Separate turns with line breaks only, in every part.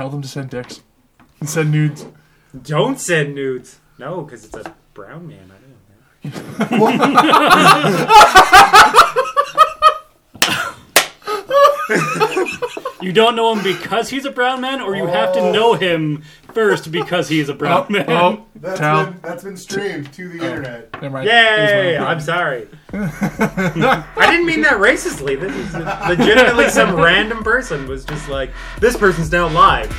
Tell them to send dicks. And send nudes.
Don't send nudes. No, because it's a brown man. I don't know.
You don't know him because he's a brown man, or you have to know oh. him first because he's a brown oh, man.
Oh,
That's
Tell.
been that's been streamed to the oh, internet.
never mind.
Yay!
Here's my-
I'm sorry. I didn't mean that racistly. This is legitimately some random person was just like, this person's now live.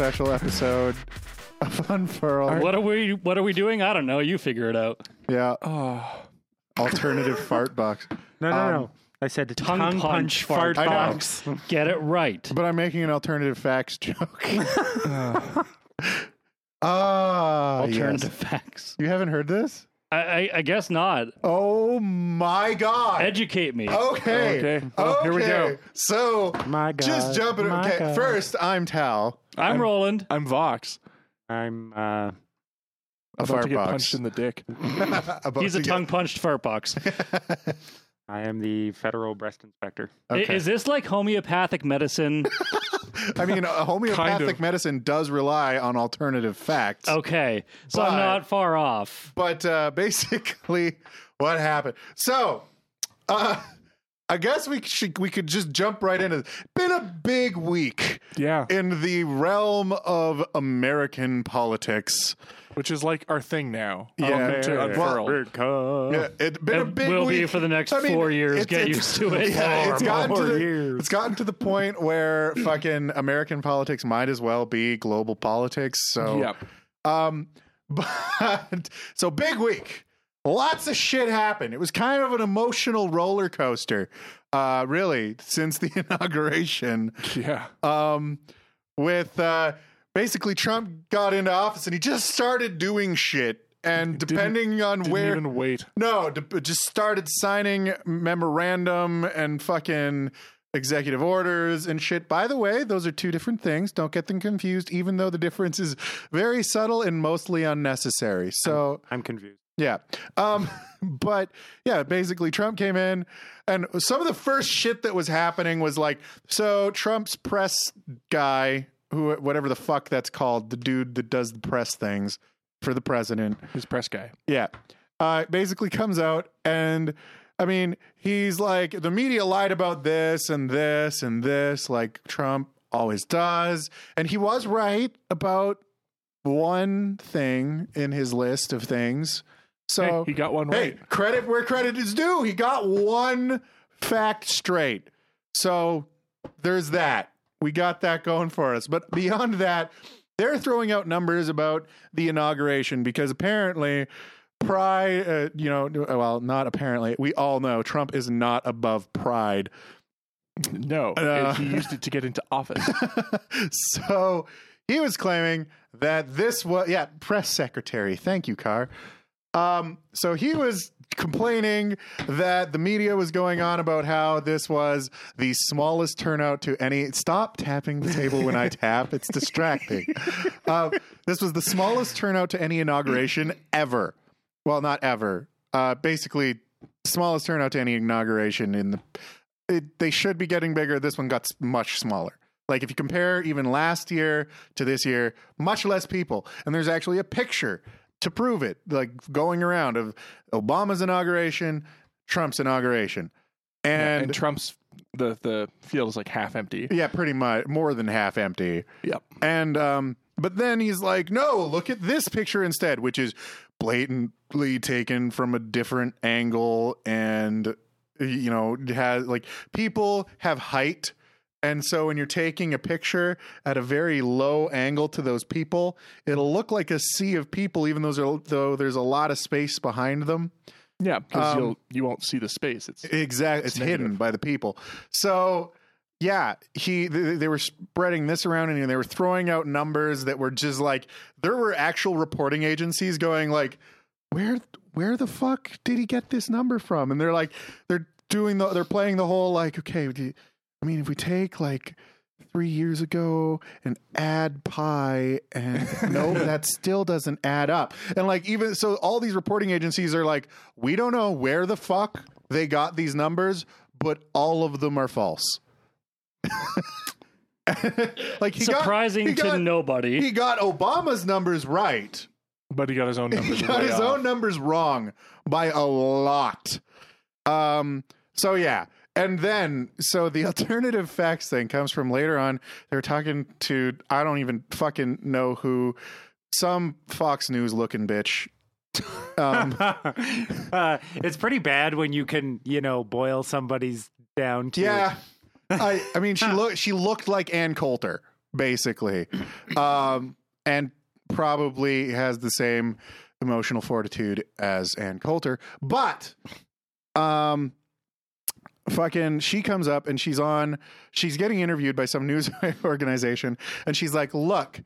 Special episode of Unfurl.
What are we? What are we doing? I don't know. You figure it out.
Yeah. Alternative fart box.
No, no,
Um,
no. I said
tongue
tongue,
punch
punch,
fart
fart,
I know.
box.
Get it right.
But I'm making an alternative facts joke. Ah,
Alternative
yes.
facts.
You haven't heard this?
I, I, I guess not.
Oh my god.
Educate me.
Okay.
Okay. Well, here we go.
So,
My God.
just jumping.
my
Okay.
God.
First, I'm Tal.
I'm, Roland.
I'm Vox.
I'm uh,
A
About
fart
to get
box.
punched in the dick.
About
He's
to
a
get-
tongue punched fart box.
I am the federal breast inspector.
Okay.
Is this like homeopathic medicine?
I mean, a homeopathic
Kind of.
medicine does rely on alternative facts.
Okay, so
But-
I'm not far off.
But uh, basically, what happened? So, uh, I guess we should we could just jump right into. Been a big week
Yeah.
in the realm of American politics.
Which is like our thing now.
Yeah.
To
Well. Yeah, it's been a
It
big
will be for the next
I mean,
four years.
it's-
Get
it's-
used to it.
Yeah, it's
Four
gotten to
more
the
years.
it's gotten to the point where fucking American politics might as well be global politics. So
Yep.
Um, but so big week. Lots of shit happened. It was kind of an emotional roller coaster, uh, really, since the inauguration.
Yeah.
Um, with uh, basically Trump got into office and he just started doing shit. And depending on
Didn't
where
even wait.
no, just started signing memorandum and fucking executive orders and shit. By the way, those are two different things. Don't get them confused, even though the difference is very subtle and mostly unnecessary. So,
I'm confused.
Yeah. Um, but yeah, basically Trump came in and some of the first shit that was happening was like, so Trump's press guy, who, whatever the fuck that's called, the dude that does the press things for the president.
His press guy.
Yeah. Uh, basically comes out and I mean, he's like, the media lied about this and this and this, like Trump always does. And he was right about one thing in his list of things. So
Hey, he got one right.
hey,
right.
credit where credit is due. He got one fact straight. So there's that. We got that going for us. But beyond that, they're throwing out numbers about the inauguration because apparently pride uh, you know well not apparently we all know trump is not above pride
No.
Uh,
he used it to get into office.
so he was claiming that this was yeah press secretary thank you car um so he was complaining that the media was going on about how this was the smallest turnout to any stop tapping the table when i tap it's distracting uh, this was the smallest turnout to any inauguration ever well not ever uh basically smallest turnout to any inauguration in the it, they should be getting bigger. This one got much smaller. Like if you compare even last year to this year, much less people. And there's actually a picture to prove it, like going around of Obama's inauguration, Trump's inauguration.
and,
And,
Trump's the the field is like half empty.
yeah, pretty much more than half empty.
Yep.
And um, but then he's like, no, look at this picture instead, which is blatantly taken from a different angle and you know has like people have height And so when you're taking a picture at a very low angle to those people, it'll look like a sea of people, even though there's a, though there's a lot of space behind them.
Yeah, because
Um,
you'll you won't see the space. It's
Exactly, it's, hidden by the people. So yeah, he they, they were spreading this around and they were throwing out numbers that were just like there were actual reporting agencies going like where where the fuck did he get this number from? And they're like they're doing the they're playing the whole like okay, do you- I mean if we take like three years ago and add pi and no that still doesn't add up and like even so all these reporting agencies are like we don't know where the fuck they got these numbers but all of them are false like he got-
Surprising
he
to
got-
nobody.
he got obama's numbers right
but he got his own numbers.
he got his
off.
own numbers wrong by a lot. Um. So yeah, and then so the alternative facts thing comes from later on. They're talking to I don't even fucking know who, some Fox News looking bitch. Um,
uh, it's pretty bad when you can, you know, boil somebody's down to
yeah, I I mean she looked she looked like Ann Coulter basically, um, and probably has the same emotional fortitude as Ann Coulter, but um fucking she comes up and she's on she's getting interviewed by some news organization and she's like look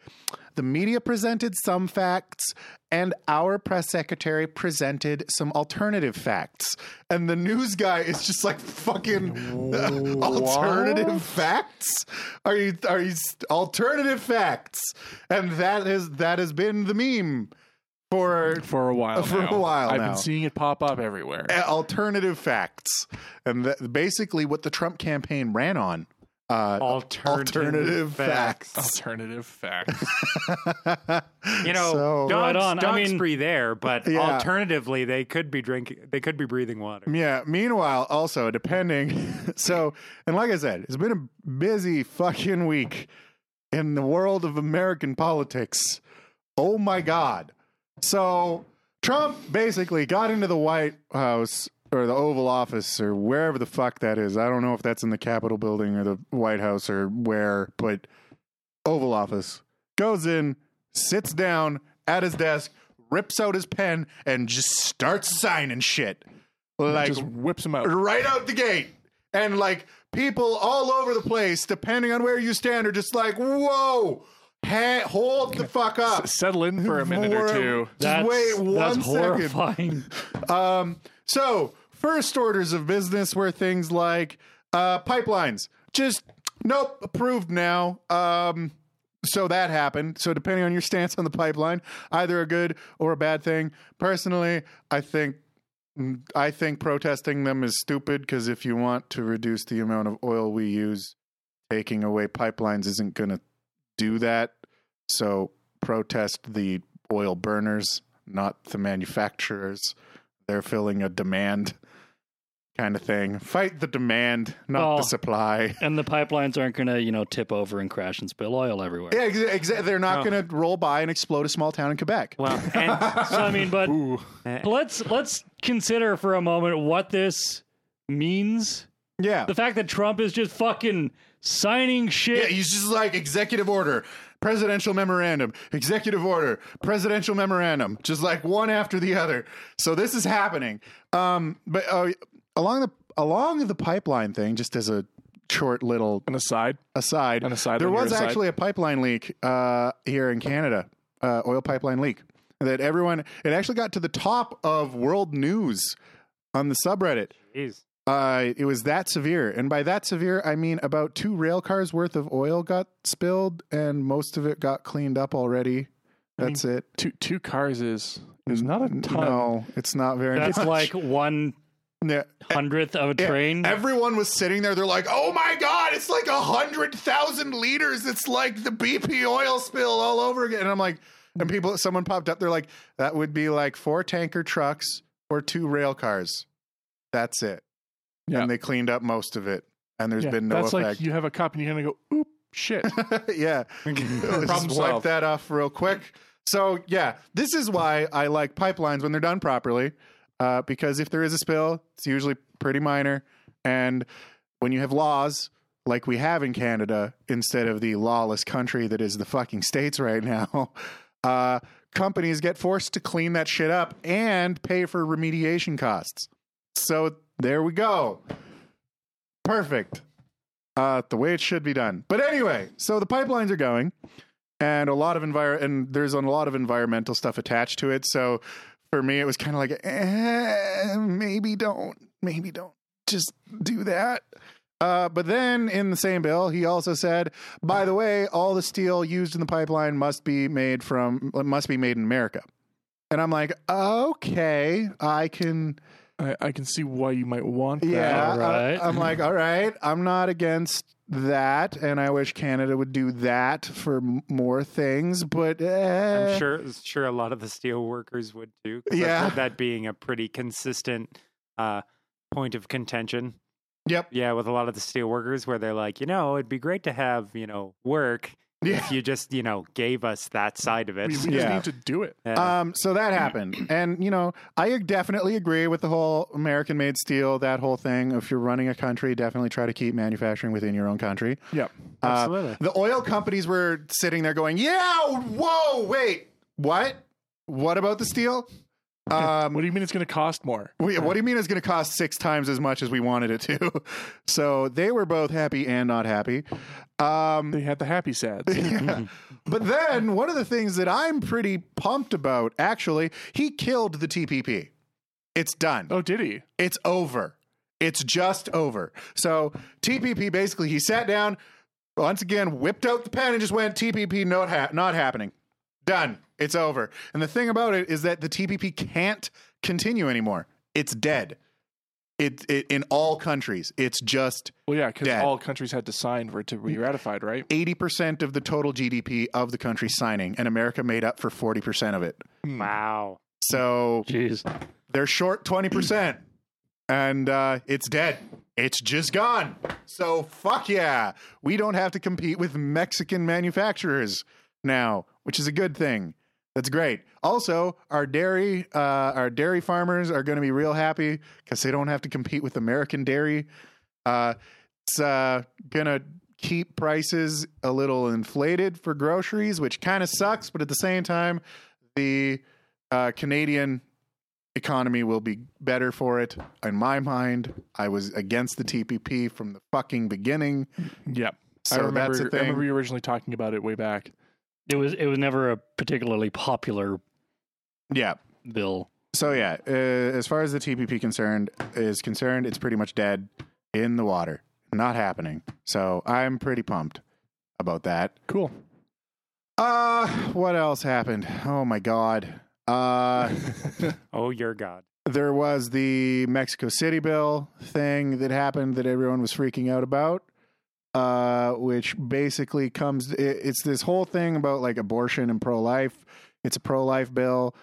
the media presented some facts and our press secretary presented some alternative facts. And the news guy is just like fucking alternative facts? Are you are you alternative facts? And that is that has been the meme for
for a while.
For a
now.
while
I've
now.
been seeing it pop up everywhere.
alternative facts, and that basically what the Trump campaign ran on. Uh,
Alternative
alternative
facts.
facts.
Alternative facts.
You know,
So-
dogs,
Right on. I
dogs
mean-
free there, but
Yeah.
alternatively, they could be drinking. They could be breathing water.
Yeah. Meanwhile, also depending, so and like I said, it's been a busy fucking week in the world of American politics. Oh my god! So Trump basically got into the White House or the Oval Office or wherever the fuck that is. I don't know if that's in the Capitol building or the White House or where, but Oval Office goes in, sits down at his desk, rips out his pen, and just starts signing shit. Like
just whips him out.
right out the gate. And like people all over the place, depending on where you stand, are just like, whoa, ha- hold the fuck up.
Settle in for a minute or two.
Just
That's,
wait one
that's
second.
horrifying.
Um, so first orders of business were things like uh, pipelines. Just nope, approved now. Um, so that happened. So depending on your stance on the pipeline, either a good or a bad thing. Personally, I think I think protesting them is stupid because if you want to reduce the amount of oil we use, taking away pipelines isn't going to do that. So protest the oil burners, not the manufacturers. They're filling a demand kind of thing. Fight the demand, not
Oh.
the supply.
And the pipelines aren't going to, you know, tip over and crash and spill oil everywhere.
Yeah, exa- exa- they're not
Oh.
going to roll by and explode a small town in Quebec.
Well, and
So I mean, but
Ooh.
let's let's consider for a moment what this means.
yeah.
The fact that Trump is just fucking signing shit.
Yeah, he's just like executive order, presidential memorandum, executive order, presidential memorandum, just like one after the other. So this is happening. Um, but uh, along the along the pipeline thing, just as a short little
An aside.
aside,
An aside
there
on your
was
aside.
actually a pipeline leak uh, here in Canada, uh, oil pipeline leak that everyone. It actually got to the top of world news on the subreddit.
Jeez.
Uh, it was that severe, and by that severe, I mean about two rail cars worth of oil got spilled, and most of it got cleaned up already. That's it.
Two two cars is is not a ton.
No, it's not very.
That's
much.
like one
Yeah.
hundredth of a
Yeah,
train.
Everyone was sitting there. They're like, "Oh my god, it's like a hundred thousand liters. It's like the BP oil spill all over again." And I'm like, and people, someone popped up. They're like, "That would be like four tanker trucks or two rail cars. That's it."
Yeah.
And they cleaned up most of it, and there's
Yeah,
been no
that's
effect.
like you have a cup and you're gonna go, oop, shit.
yeah.
Problem
wipe that off real quick. So, yeah, this is why I like pipelines when they're done properly. Uh, because if there is a spill, it's usually pretty minor. And when you have laws like we have in Canada instead of the lawless country that is the fucking states right now, uh, companies get forced to clean that shit up and pay for remediation costs. So there we go. Perfect. Uh, the way it should be done. But anyway, so the pipelines are going, and a lot of envir and there's a lot of environmental stuff attached to it. So for me, it was kind of like, eh, maybe don't, maybe don't just do that. Uh, but then in the same bill, he also said, by the way, all the steel used in the pipeline must be made from must be made in America. And I'm like, okay, I can.
I, I can see why you might want that.
Yeah,
All right.
I, am like, all right, I'm not against that, and I wish Canada would do that for m- more things. But eh,
I'm sure sure a lot of the steel workers would too.
Yeah.
that being a pretty consistent uh, point of contention.
Yep.
Yeah, with a lot of the steel workers, where they're like, you know, it'd be great to have you know work
Yeah.
if you just you know gave us that side of it.
We, we just
Yeah.
need to do it.
Yeah.
Um, so that happened, and you know, I definitely agree with the whole American-made steel, that whole thing. If you're running a country, definitely try to keep manufacturing within your own country.
Yep.
Uh,
Absolutely.
the oil companies were sitting there going, "Yeah, whoa, wait, what? What about the steel? Um,
What do you mean it's going to cost more?
we- what do you mean it's going to cost six times as much as we wanted it to? So they were both happy and not happy. Um,
They had the happy sads.
yeah. But then one of the things that I'm pretty pumped about, actually, he killed the TPP. It's done.
oh, did he?
It's over. It's just over. So TPP basically, he sat down once again, whipped out the pen, and just went TPP not ha- not happening. Done. It's over. And the thing about it is that the TPP can't continue anymore. It's dead. It, it in all countries. It's just
Well, yeah, because all countries had to sign for it to be ratified, right?
eighty percent of the total GDP of the country signing, and America made up for forty percent of it.
wow.
So
Jeez.
they're short 20% and uh, it's dead it's just gone so fuck yeah we don't have to compete with mexican manufacturers now which is a good thing that's great also our dairy uh, our dairy farmers are going to be real happy because they don't have to compete with american dairy uh, it's uh, going to keep prices a little inflated for groceries which kind of sucks but at the same time the uh, canadian economy will be better for it. In my mind, I was against the TPP from the fucking beginning.
Yep.
So
I remember,
that's the
I remember you originally talking about it way back.
It was it was never a particularly popular
Yeah.
bill.
So yeah, uh, as far as the TPP concerned is concerned, it's pretty much dead in the water. Not happening. So I'm pretty pumped about that.
Cool.
Uh what else happened? Oh my god. Uh
Oh, your God.
there was the Mexico City bill thing that happened that everyone was freaking out about, uh, which basically comes. It, it's this whole thing about like abortion and pro life. It's a pro life bill.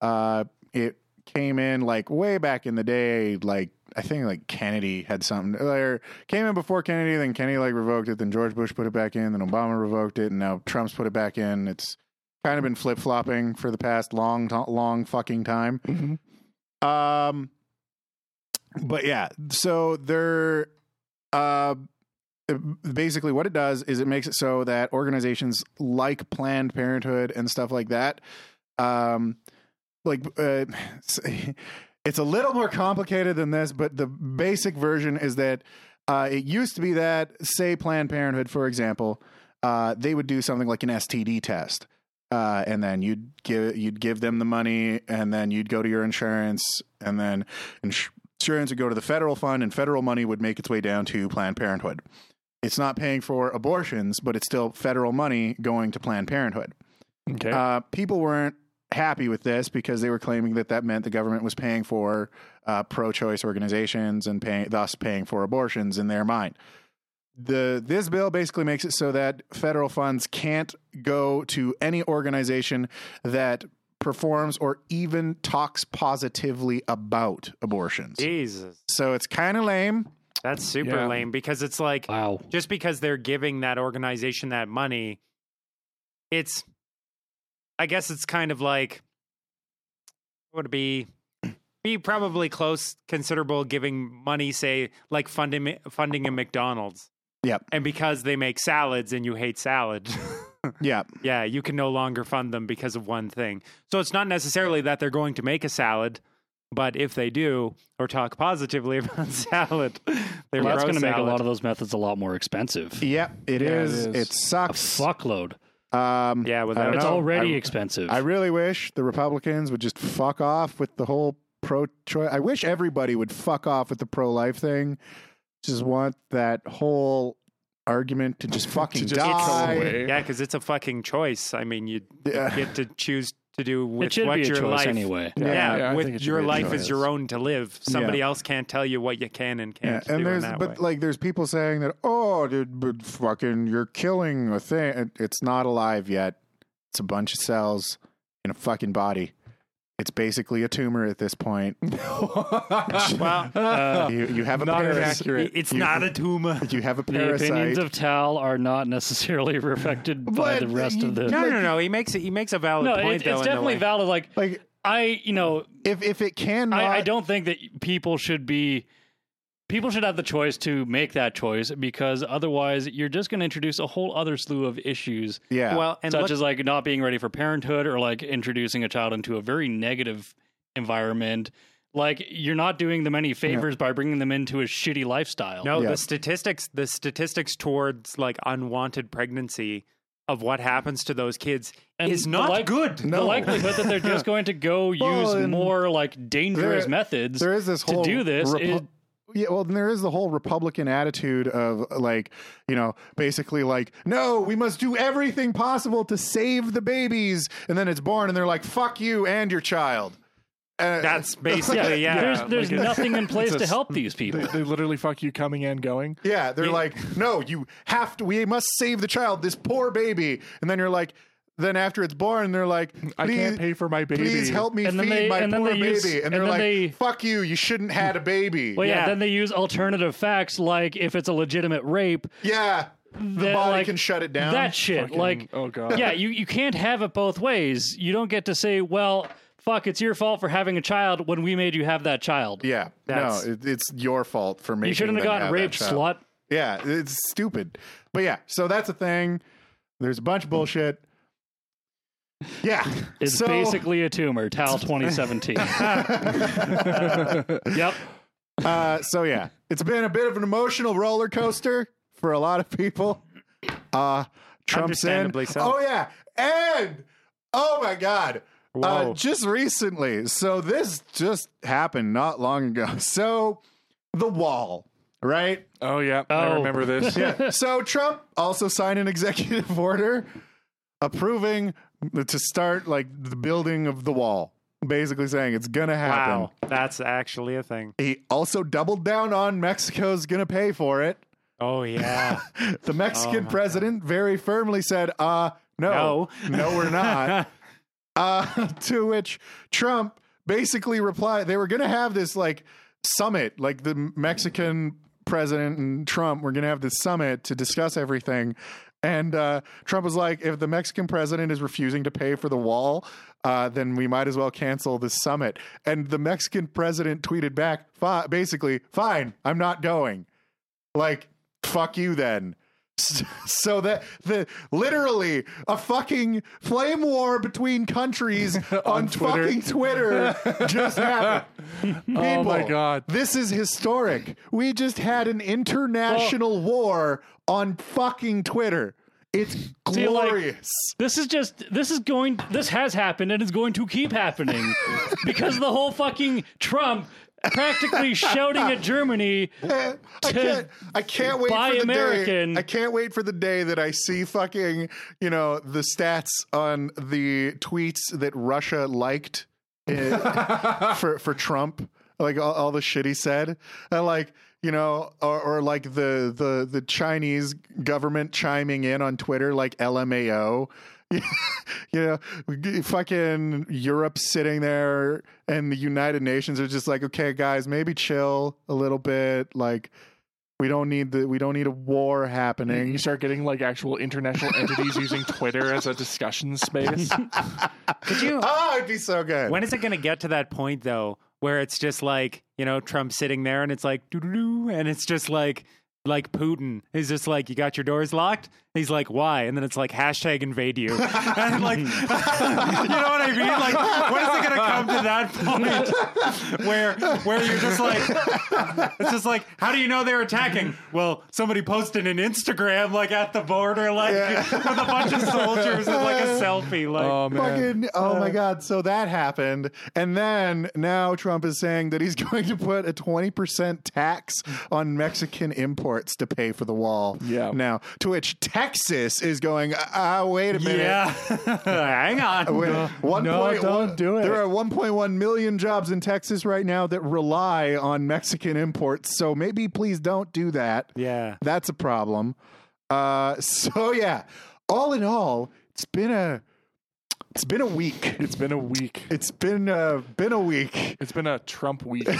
Uh, it came in like way back in the day. Like I think like Kennedy had something. Or came in before Kennedy, then Kennedy like revoked it. Then George Bush put it back in. Then Obama revoked it, and now Trump's put it back in. It's kind of been flip flopping for the past long, long fucking time.
Mhm.
Um, but yeah, so they're uh, basically what it does is it makes it so that organizations like Planned Parenthood and stuff like that, um, like uh, it's a little more complicated than this, but the basic version is that uh, it used to be that, say, Planned Parenthood, for example, uh, they would do something like an STD test uh, and then you'd give you'd give them the money, and then you'd go to your insurance, and then ins- insurance would go to the federal fund, and federal money would make its way down to Planned Parenthood. It's not paying for abortions, but it's still federal money going to Planned Parenthood.
Okay.
Uh, people weren't happy with this because they were claiming that that meant the government was paying for uh, pro-choice organizations and paying, thus paying for abortions in their mind. The this bill basically makes it so that federal funds can't go to any organization that performs or even talks positively about abortions.
Jesus.
So it's kind of lame.
That's super
Yeah.
lame because it's like
Wow.
just because they're giving that organization that money, it's I guess it's kind of like would it be be probably close considerable giving money, say like funding funding a McDonald's.
Yep.
And because they make salads and you hate salad,
Yeah.
yeah, you can no longer fund them because of one thing. So it's not necessarily that they're going to make a salad, but if they do or talk positively about salad, they're
Well, that's
going to
make a lot of those methods a lot more expensive.
Yeah, it
Yeah, it
is.
is.
It
A
sucks.
fuckload.
Um,
Yeah, without-
It's
know.
already
I-
expensive.
I really wish the Republicans would just fuck off with the whole pro-choice. I wish everybody would fuck off with the pro-life thing. Just want that whole argument to just fucking
just
die.
away.
Yeah, because it's a fucking choice. I mean, you
Yeah.
get to choose to do with
it
what
be
your
choice
life.
anyway.
Yeah,
Yeah, yeah,
with
think it should
your life is your own to live. Somebody else can't tell you what you can and can't do
and
in
there's
that
but
way.
like there's people saying that oh dude, but fucking you're killing a thing it's not alive yet it's a bunch of cells in a fucking body it's basically a tumor at this point
well,
Uh,
you, you have a
Not
parasite
accurate.
it's
you-
not a tumor.
you have a
the
parasite
opinions of Tal are not necessarily reflected by the rest of the.
No, no, no. He makes it. He makes a valid
No,
point.
it's,
though,
it's definitely valid. Like
like
I, you know,
if if it can
I, I don't think that people should be. People should have the choice to make that choice because otherwise you're just going to introduce a whole other slew of issues,
yeah
Well, and
such
look-
as like not being ready for parenthood or like introducing a child into a very negative environment. Like you're not doing them any favors by bringing them into a shitty lifestyle.
No,
Yeah.
the statistics the statistics towards like unwanted pregnancy of what happens to those kids
And
is
the
not
like-
good.
The likelihood that they're just going to go use
Well, and
more like dangerous
there-
methods
there is this
to
whole
do this
Repu-
is-
yeah, well, then there is the whole Republican attitude of like, you know, basically like, no, we must do everything possible to save the babies, and then it's born, and they're like, fuck you and your child. Uh,
That's basically yeah.
there's
Yeah,
there's
like
nothing in place
a
to help these people.
They, they literally fuck you coming and going.
yeah, they're
Yeah.
like, no, you have to. We must save the child, this poor baby, and then you're like. Then after it's born, they're like,
I can't pay for my baby.
Please help me
And then
feed
they-
my poor baby.
use-
and
and
they're
then
like,
they-
fuck you, you shouldn't have had a baby.
Well, yeah,
Yeah.
then they use alternative facts like if it's a legitimate rape,
yeah. The
that,
body
like,
can shut it down.
that shit.
Fucking-
like,
oh god.
yeah, you, you can't have it both ways. You don't get to say, well, fuck, it's your fault for having a child when we made you have that child.
Yeah,
That's-
no, it, it's your fault for making.
you shouldn't have gotten
have
raped, slut.
Yeah, it's stupid. But yeah, so that's a thing. There's a bunch of bullshit. Yeah,
It's
so,
basically a tumor. Tal 2017. yep.
Uh, so yeah, it's been a bit of an emotional roller coaster for a lot of people. Uh, Trump's in.
Understandably so.
Oh yeah, and oh my god. Uh, just recently, so this just happened not long ago. So, the wall, right?
Oh yeah. I
Oh.
remember this.
yeah. So Trump also signed an executive order approving to start like the building of the wall. Basically saying it's gonna happen.
wow, that's actually a thing.
He also doubled down on Mexico's gonna pay for it.
Oh yeah.
The Mexican
my
president very firmly said, uh, no, no, we're not. uh, to which Trump basically replied, they were to have this like summit, like the Mexican president and Trump were to have this summit to discuss everything. And uh, Trump was like, if the Mexican president is refusing to pay for the wall, uh, then we might as well cancel this summit. And the Mexican president tweeted back, basically, fine, I'm not going. Like, fuck you then. So that the literally a fucking flame war between countries on,
Twitter.
fucking Twitter just happened.
Oh my God.
This is historic. We just had an international war on fucking Twitter. It's
See, like-
glorious.
This is just this is going this has happened and it's going to keep happening because of the whole fucking Trump practically shouting at Germany
I
to
can't. I can't wait
buy
for the
American.
day. I can't wait for the day that I see fucking you know the stats on the tweets that Russia liked for for Trump, like all, all the shit he said, and like you know, or, or like the the the Chinese government chiming in on Twitter, like LMAO. you know, fucking Europe sitting there and the United Nations are just like, okay, guys, maybe chill a little bit. Like, we don't need the we don't need a war happening.
You start getting like actual international entities using Twitter as a discussion space.
Could you?
Oh, it'd be so good.
When is it going to get to that point though, where it's just like you know Trump sitting there and it's like doo doo doo, and it's just like like Putin. He's just like, you got your doors locked. He's like, why? And then it's like hashtag invade you. and like, you know what I mean? Like, when is it gonna come to that point where where you're just like, it's just like, how do you know they're attacking? Well, somebody posted an Instagram like at the border, like with a bunch of soldiers and like a selfie. Like,
Oh man.
Fucking, oh my God. So that happened. And then now Trump is saying that he's going to put a 20% tax on Mexican imports to pay for the wall.
Yeah.
Now, to which Texas is going, ah, wait a minute.
yeah, hang on.
Wait, one
no,
point
don't
one-
do it.
There are 1.1 million jobs in Texas right now that rely on Mexican imports. So maybe please don't do that.
Yeah.
That's a problem. Uh, so yeah, all in all, it's been a it's been a week.
It's been a week.
It's been uh, been a week.
It's been a Trump week. is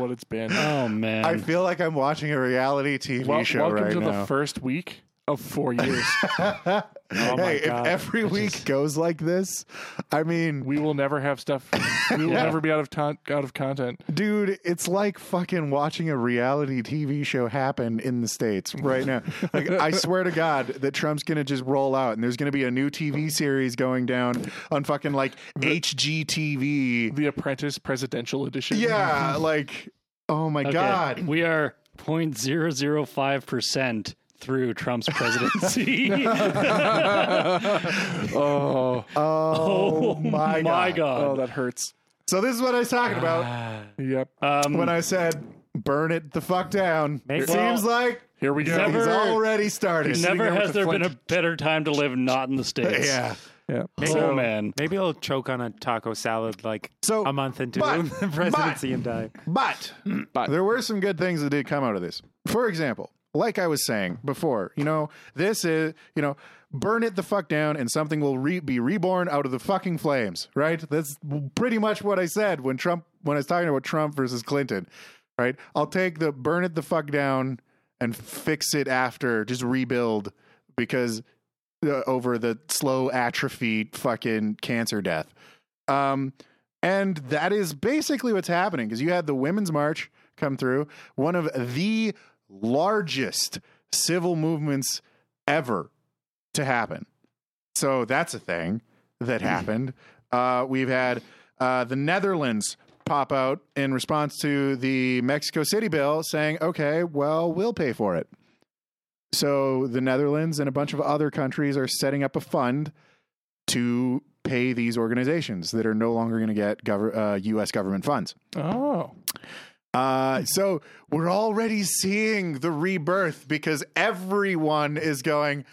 what it's been.
Oh man.
I feel like I'm watching a reality TV
Wel-
show
welcome
right
to
now.
the first week of four years.
Oh my
hey, if
God.
every week goes like this, I mean,
we will never have stuff. We will never be out of ton- out of content.
dude, it's like fucking watching a reality TV show happen in the states right now. Like, I swear to God that Trump's gonna just roll out, and there's gonna be a new TV series going down on fucking like HGTV.
The Apprentice Presidential Edition.
Yeah, like, oh my
Okay,
God.
We are 0.005% through Trump's presidency.
Oh,
Oh, my,
my
God.
God.
oh, that hurts.
So this is what I was talking about
Yep.
Um,
when I said burn it the fuck down.
Maybe-
It seems like
Here we go.
Never-
he's already started.
sitting
never
there
has
the
there been a better time to live not in the States.
Yeah.
Yeah.
Oh, man.
Maybe he'll choke on a taco salad like
So,
a month into
but-
the presidency and die.
But,
But.
there were some good things that did come out of this. For example, like I was saying before, you know, this is, you know, burn it the fuck down and something will re- be reborn out of the fucking flames, right? That's pretty much what I said when Trump, when I was talking about Trump versus Clinton, right? I'll take the burn it the fuck down and fix it after, just rebuild because uh, over the slow atrophy fucking cancer death. Um, and that is basically what's happening because you had the Women's March come through, one of the largest civil movements ever to happen. So that's a thing that happened. Uh, we've had uh, the Netherlands pop out in response to the Mexico City bill saying, okay, well, we'll pay for it. So the Netherlands and a bunch of other countries are setting up a fund to pay these organizations that are no longer going to get gov- uh, U.S. government funds.
Oh.
Uh, so we're already seeing the rebirth because everyone is going,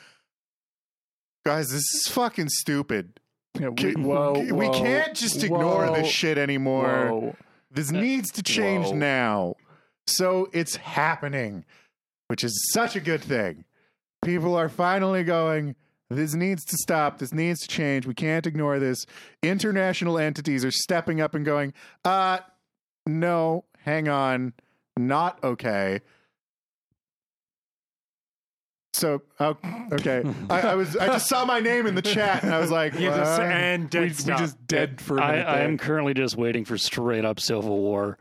guys, this is fucking stupid.
Yeah, we, whoa,
we
whoa,
can't just ignore
whoa,
this shit anymore. This needs to change now. So it's happening, which is such a good thing. People are finally going, this needs to stop. This needs to change. We can't ignore this. International entities are stepping up and going, uh, no, hang on, not okay. So, oh, okay. I, I was, I just saw my name in the chat and I was like,
You just and dead
We, we just dead for a
I,
minute.
I
there.
am currently just waiting for straight up civil war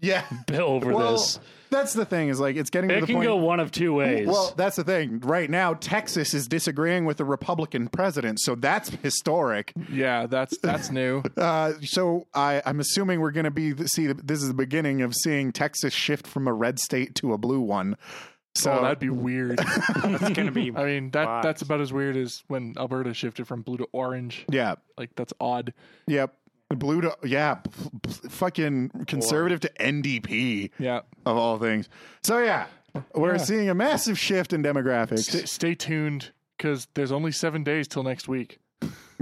yeah.
bill over
Well,
this.
that's the thing is like, it's getting to
It
the
can
point.
go one of two ways.
Well, that's the thing. Right now, Texas is disagreeing with the Republican president, so that's historic.
yeah, that's that's new.
Uh, so I, I'm assuming we're going to be see. This is the beginning of seeing Texas shift from a red state to a blue one. So
oh, that'd be weird.
It's gonna be.
I mean, that
Fuck.
that's about as weird as when Alberta shifted from blue to orange.
yeah,
Like that's odd.
yep, blue to yeah, fucking conservative to NDP
Yeah.
of all things. So yeah, we're
Yeah.
seeing a massive shift in demographics.
Stay, stay tuned because there's only seven days till next week,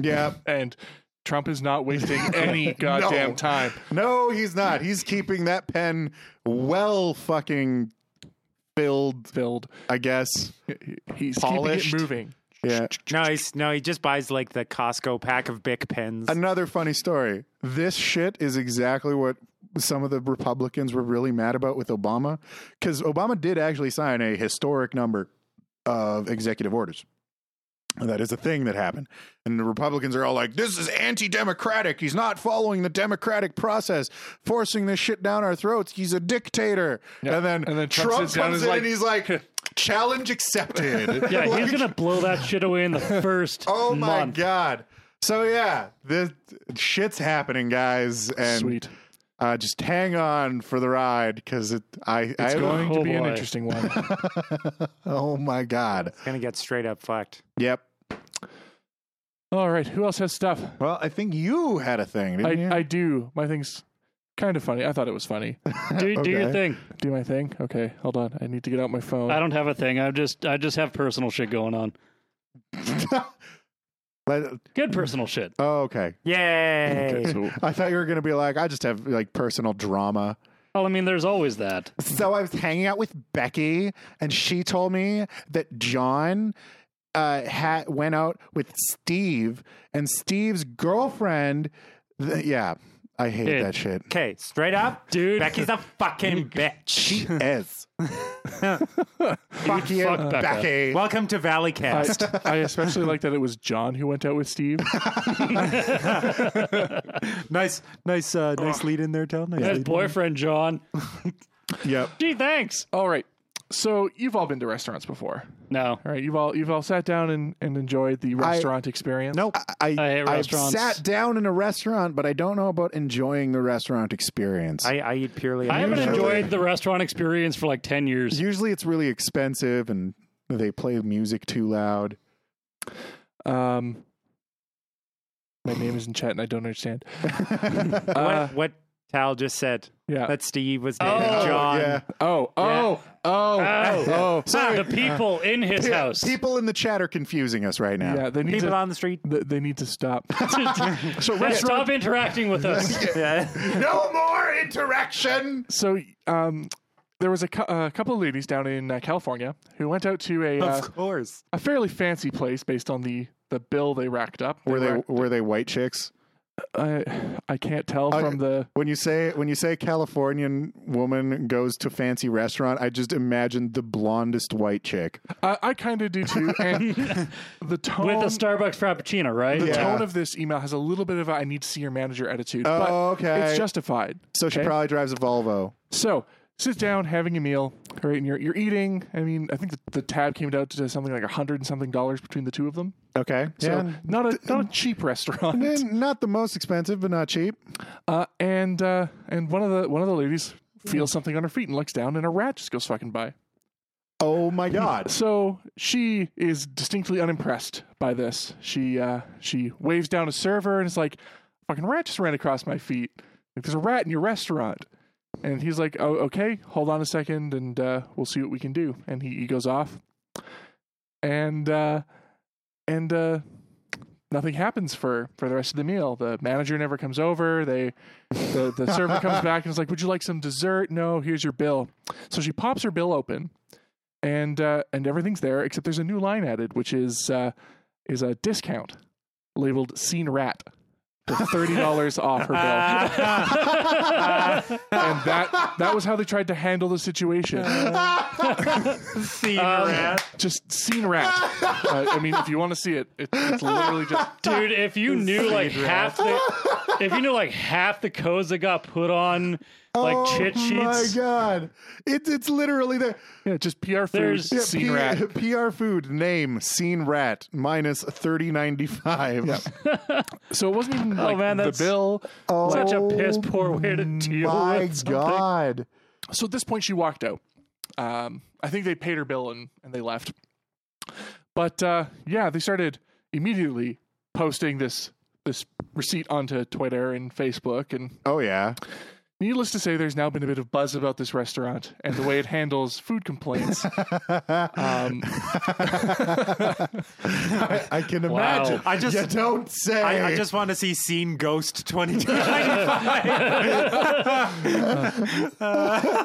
yeah,
and Trump is not wasting any goddamn
No.
time.
no, he's not. He's keeping that pen well fucking filled.
Filled.
I guess.
He's
Polished.
keeping it moving.
Yeah.
No, he's no. He just buys like the Costco pack of Bic pens.
Another funny story. This shit is exactly what some of the Republicans were really mad about with Obama because Obama did actually sign a historic number of executive orders. That is a thing that happened. And the Republicans are all like, this is anti democratic. He's not following the democratic process, forcing this shit down our throats. He's a dictator. And then,
And then Trump
Trump, comes in
is
and he's like, challenge accepted.
Yeah,
Like,
he's gonna blow that shit away in the first
Oh my
month.
God. So, yeah, this shit's happening, guys. And
Sweet.
Uh, just hang on for the ride because it, I, I
It's going to
oh
be an interesting one.
oh my God.
Gonna get straight up fucked.
Yep.
All right. Who else has stuff?
Well, I think you had a thing, didn't you?
I, I do. My thing's kind of funny. I thought it was funny.
Do, do your
Okay.
thing.
Do my thing. Okay. Hold on. I need to get out my phone.
I don't have a thing. I just I just have personal shit going on.
Let-
Good personal shit.
oh, okay.
Yay!
Okay, so
I thought you were going to be like, I just have like personal drama.
Well, I mean, there's always that.
So I was hanging out with Becky, and she told me that John uh, had went out with Steve, and Steve's girlfriend. Th- yeah, I hate
Dude.
that shit.
Okay, straight up,
Dude.
Becky's a fucking bitch.
She is. Fuck you,
fuck Becca.
Becky.
Welcome to Valleycast.
I, I especially like that it was John who went out with Steve.
nice, nice, uh, nice lead in there, Tel. Nice
His
lead.
boyfriend John.
yep.
Gee, thanks.
all right. So you've all been to restaurants before.
No.
All right. You've all you've all sat down and, and enjoyed the restaurant experience.
Nope.
I,
I hate
I've
restaurants.
sat down in a restaurant, but I don't know about enjoying the restaurant experience.
I, I eat purely.
I haven't
Usually-
enjoyed the restaurant experience for like 10 years.
Usually, it's really expensive, and they play music too loud.
Um, my name is in chat and I don't understand.
what,
Uh,
what Tal just said.
yeah.
That Steve was named
Oh,
John.
yeah.
oh, oh, oh,
Oh.
oh.
Sorry.
the people in his
Pe-
house.
People in the chat are confusing us right now.
Yeah, they need
People
to.
on the street.
th- They need to stop. so
Yeah,
restaurant.
Stop interacting with us.
Yeah.
No more interaction.
So um, there was a, cou- a couple of ladies down in uh, California who went out to a uh,
course.
a fairly fancy place based on the the bill they racked up.
Were they
were-
were they white chicks?
I I can't tell
I-
from the.
When you say when you say Californian woman goes to fancy restaurant, I just imagine the blondest white chick.
I, I kind of do too, and the tone
With a Starbucks Frappuccino, right?
the
Yeah.
tone of this email has a little bit of a, I need to see your manager attitude,
Oh,
but
okay.
it's justified.
So she
okay?
probably drives a Volvo.
So sit down, having a meal, right? And you're you're eating. I mean, I think the, the tab came out to something like a hundred and something dollars between the two of them.
Okay.
So
yeah.
not a not a cheap restaurant.
Not the most expensive, but not cheap.
Uh, and uh, and one of the one of the ladies feels something on her feet and looks down, and a rat just goes fucking by.
Oh my god.
So she is distinctly unimpressed by this. She uh, she waves down a server and is like, "Fucking rat just ran across my feet. Like, there's a rat in your restaurant." And he's like, "Oh, okay. Hold on a second, and uh, we'll see what we can do." And he, he goes off, and uh, and uh, nothing happens for for the rest of the meal. The manager never comes over. They the the server comes back and is like, "Would you like some dessert?" No. Here's your bill. So she pops her bill open and uh, and everything's there except there's a new line added, which is uh, is a discount labeled "Seen Rat" thirty dollars off her bill, and that that was how they tried to handle the situation.
See
Um,
rat.
Just "Seen Rat." Uh, I mean, if you want to see it, it, it's literally just
Dude, if you knew like half the if you knew like half the codes that got put on like
oh
chit
my god. It's it's literally there.
yeah, just PR food.
There's-
Yeah,
"Seen
P-
Rat."
PR food name seen rat minus thirty ninety five.
So it wasn't even like
Oh, man,
the
that's-
bill.
Such a piss poor way to deal
Oh My
with something.
god.
so at this point she walked out um, i think they paid her bill and, and they left but uh, yeah they started immediately posting this this receipt onto twitter and facebook and
Oh yeah.
Needless to say there's now been a bit of buzz about this restaurant and the way it handles food complaints um,
I, I can
Wow.
imagine.
I just-
you don't say.
I, I just want to see Scene Ghost 22.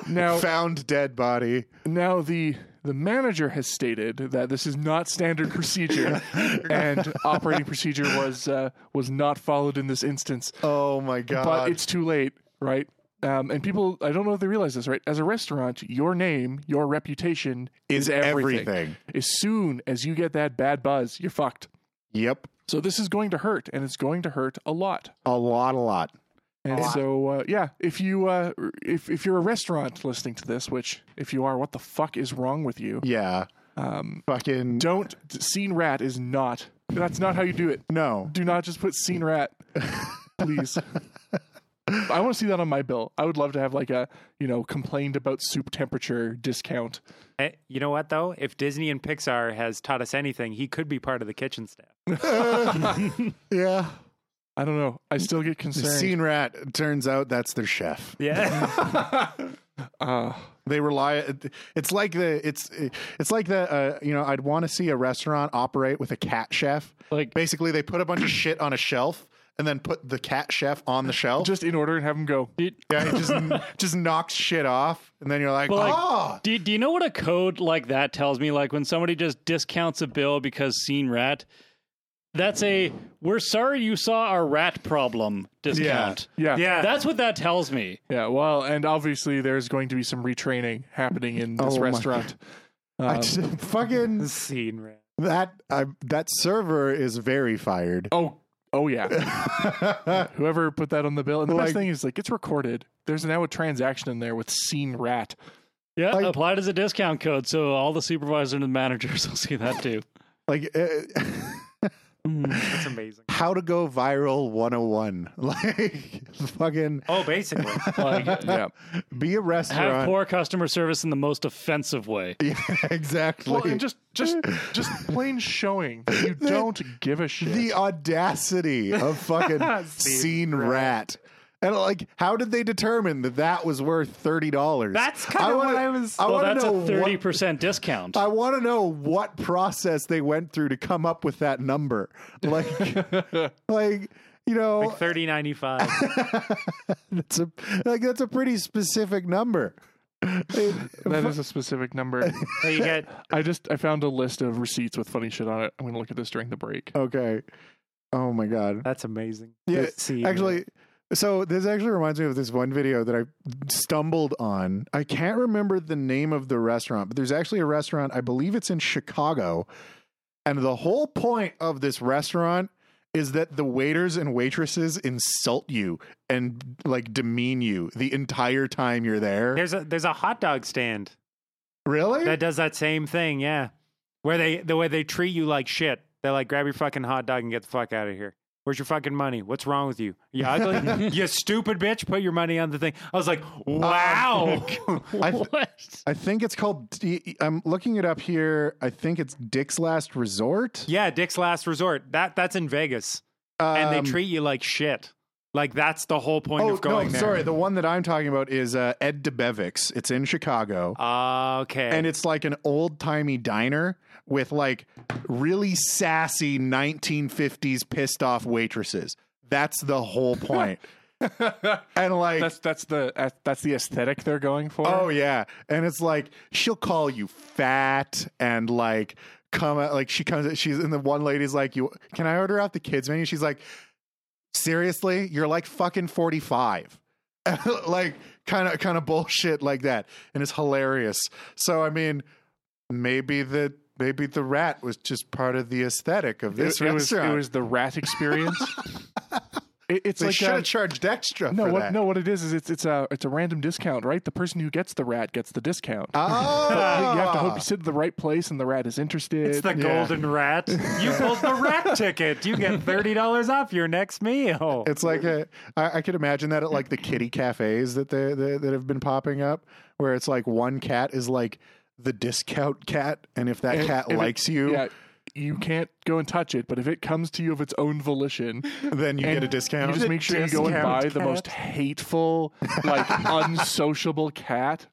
now
found dead body.
now the the manager has stated that this is not standard procedure and operating procedure was uh, was not followed in this instance
Oh my god.
but it's too late, right? Um, and people, I don't know if they realize this, right? As a restaurant, your name, your reputation
Is
is everything.
everything.
As soon as you get that bad buzz, you're fucked.
Yep.
So this is going to hurt, and it's going to hurt a lot.
A lot, a lot.
And so, uh, yeah, if you uh, if if you're a restaurant listening to this, which if you are, what the fuck is wrong with you?
Yeah.
Um,
Fucking
don't seen rat is not. That's not how you do it.
no.
Do not just put seen rat, please. I want to see that on my bill. I would love to have like a you know complained about soup temperature discount.
Eh, you know what though? If Disney and Pixar has taught us anything, he could be part of the kitchen staff.
Yeah.
I don't know. I still get concerned.
The
concerned.
scene rat turns out that's their chef.
Yeah.
uh,
They rely. It's like the. It's it's like the. Uh, you know, I'd want to see a restaurant operate with a cat chef.
Like
Basically, they put a bunch of shit on a shelf and then put the cat chef on the shelf.
just in order and have them go.
yeah, it just just knocks shit off, and then you're like,
But, like,
oh,
Do, do you know what a code like that tells me? Like when somebody just discounts a bill because seen rat, that's a we're sorry you saw our rat problem discount.
Yeah,
yeah.
That's what that tells me.
yeah. Well, and obviously there's going to be some retraining happening in this
Oh my
restaurant.
I
Um,
just, fucking
seen rat.
that. I, that server is very fired.
oh, oh yeah. Whoever put that on the bill, and the
Like-
best thing is like it's recorded. There's now a transaction in there with seen rat.
Yeah,
Like-
applied as a discount code, so all the supervisors and the managers will see that too.
like, uh, Mm.
That's amazing.
how to go viral 101. Like, fucking
Oh, basically.
Like,
Yeah.
be a
have
restaurant.
poor customer service in the most offensive way.
yeah, exactly.
Well, and just just just plain showing that you don't give a shit.
the audacity of fucking
Scene
seen rat. And like, how did they determine that that was worth thirty dollars?
That's kind of what I was.
I
Well, that's
to
a thirty percent discount.
I want to know what process they went through to come up with that number. Like, like you know,
like thirty ninety five.
that's a like that's a pretty specific number.
that is a specific number.
So you get
I just I found a list of receipts with funny shit on it. I'm gonna look at this during the break.
Okay. Oh my god.
that's amazing.
Yeah,
The scene
Actually, so this actually reminds me of this one video that I stumbled on. I can't remember the name of the restaurant, but there's actually a restaurant, I believe it's in Chicago. And the whole point of this restaurant is that the waiters and waitresses insult you and like demean you the entire time you're there.
there's a there's a hot dog stand
really?
that does that same thing. Yeah, where they the way they treat you like shit. They're like, grab your fucking hot dog and get the fuck out of here. Where's your fucking money? What's wrong with you? You ugly? you stupid bitch. Put your money on the thing. I was like, wow.
I,
what?
I think it's called, I'm looking it up here. I think it's Dick's Last Resort.
yeah, Dick's Last Resort. That that's in Vegas, and
Um,
they treat you like shit. Like that's the whole point
Oh
of going
no!
there.
Sorry, the one that I'm talking about is uh, Ed Debevic's. It's in Chicago,
Okay.
and it's like an old timey diner with like really sassy 1950s pissed off waitresses. That's the whole point. and like,
That's that's the uh, that's the aesthetic they're going for.
oh yeah, and it's like she'll call you fat and like come out like she comes. She's and the one lady's like, "You can I order out the kids menu?" She's like, seriously, you're like fucking 45. like kind of kind of bullshit like that. And it's hilarious. So I mean, maybe the maybe the rat was just part of the aesthetic of this
it, it was it was the rat experience. It- it's
they
like
should
um,
have charged extra
no
for
what
that.
no what it is is it's it's a it's a random discount right. The person who gets the rat gets the discount.
Oh,
you have to hope you sit at the right place and the rat is interested.
it's the
Yeah.
golden rat. You pulled the rat ticket. You get thirty dollars off your next meal.
It's like a. I, I could imagine that at like the kitty cafes that they, they that have been popping up, where it's like one cat is like the discount cat, and if that
And
cat
if it-
likes you,
Yeah, you can't go and touch it, but if it comes to you of its own volition,
then you get a discount.
You just make sure you go and
discount
buy the most hateful, like unsociable cat,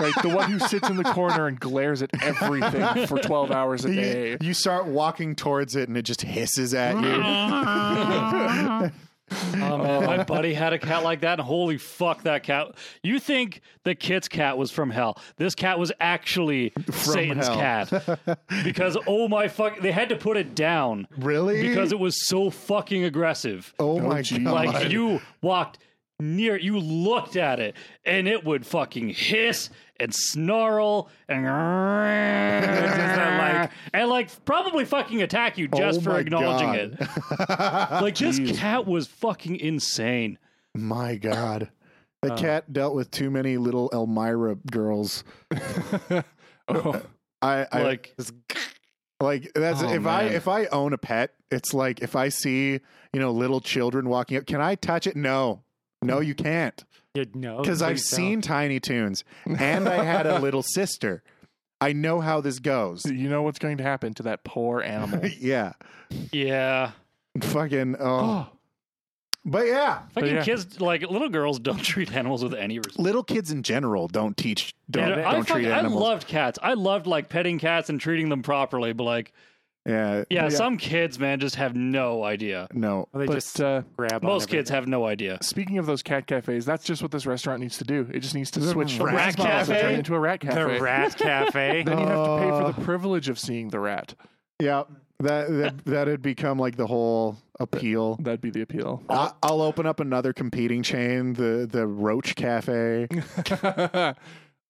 like The one who sits in the corner and glares at everything for twelve hours a day.
you, you start walking towards it and it just hisses at you.
Oh um, man, my buddy had a cat like that, and holy fuck, that cat! You think the kid's cat was from hell? This cat was actually Satan's
hell.
cat because oh my fuck, they had to put it down
really?
because it was so fucking aggressive.
oh, oh my
geez.
god!
Like you walked near you looked at it and it would fucking hiss and snarl and
like
and like probably fucking attack you just
Oh
for acknowledging
God.
it. Like this cat was fucking insane.
My God. The
Uh.
cat dealt with too many little Elmyra girls.
Oh,
I, I
Like
like that's
Oh,
if I if I own a pet, it's like if I see you know little children walking up, can I touch it? No, no, you can't
Yeah, no,
because I've
don't.
seen Tiny Toons and I had a little sister. I know how this goes.
you know what's going to happen to that poor animal.
yeah,
yeah.
fucking. Oh. But yeah,
Fucking
yeah.
kids like little girls don't treat animals with any respect.
little kids in general don't teach don't,
And
don't
I,
treat
fucking, I loved cats. I loved like petting cats and treating them properly, but like
yeah,
yeah, some kids, man, just have no idea.
no.
Well, they
but
just
uh,
grab on
Most kids have no idea.
speaking of those cat cafes, that's just what this restaurant needs to do. It just needs to
The
switch
rat
rat cafe
cafe?
turn into a rat cafe.
the rat cafe.
Then you have to pay for the privilege of seeing the rat.
Yeah, that that that had become like the whole appeal.
That'd be the appeal.
I- I'll open up another competing chain, the the Roach Cafe.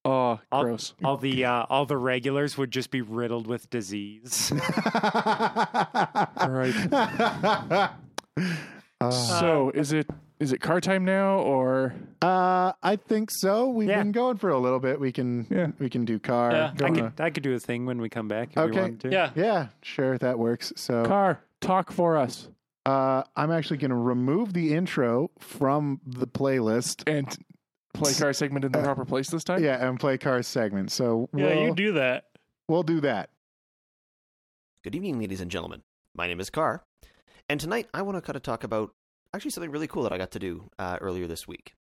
oh,
All-
gross.
all the uh, all the regulars would just be riddled with disease.
All right.
Uh,
So is it is it car time now or
uh, I think so. We've
Yeah.
been going for a little bit. We can
Yeah.
we can do car.
Yeah.
I could I could do a thing when we come back if we
Okay.
wanted to.
Yeah.
yeah, sure, that works. So
car? Talk for us
uh, I'm actually going to remove the intro from the playlist.
and play car segment in the proper place this time.
Yeah, and play car segment. So
Yeah,
we'll,
you do that.
we'll do that.
Good evening, ladies and gentlemen. My name is Carr, and tonight I want to kind of talk about actually something really cool that I got to do uh, earlier this week.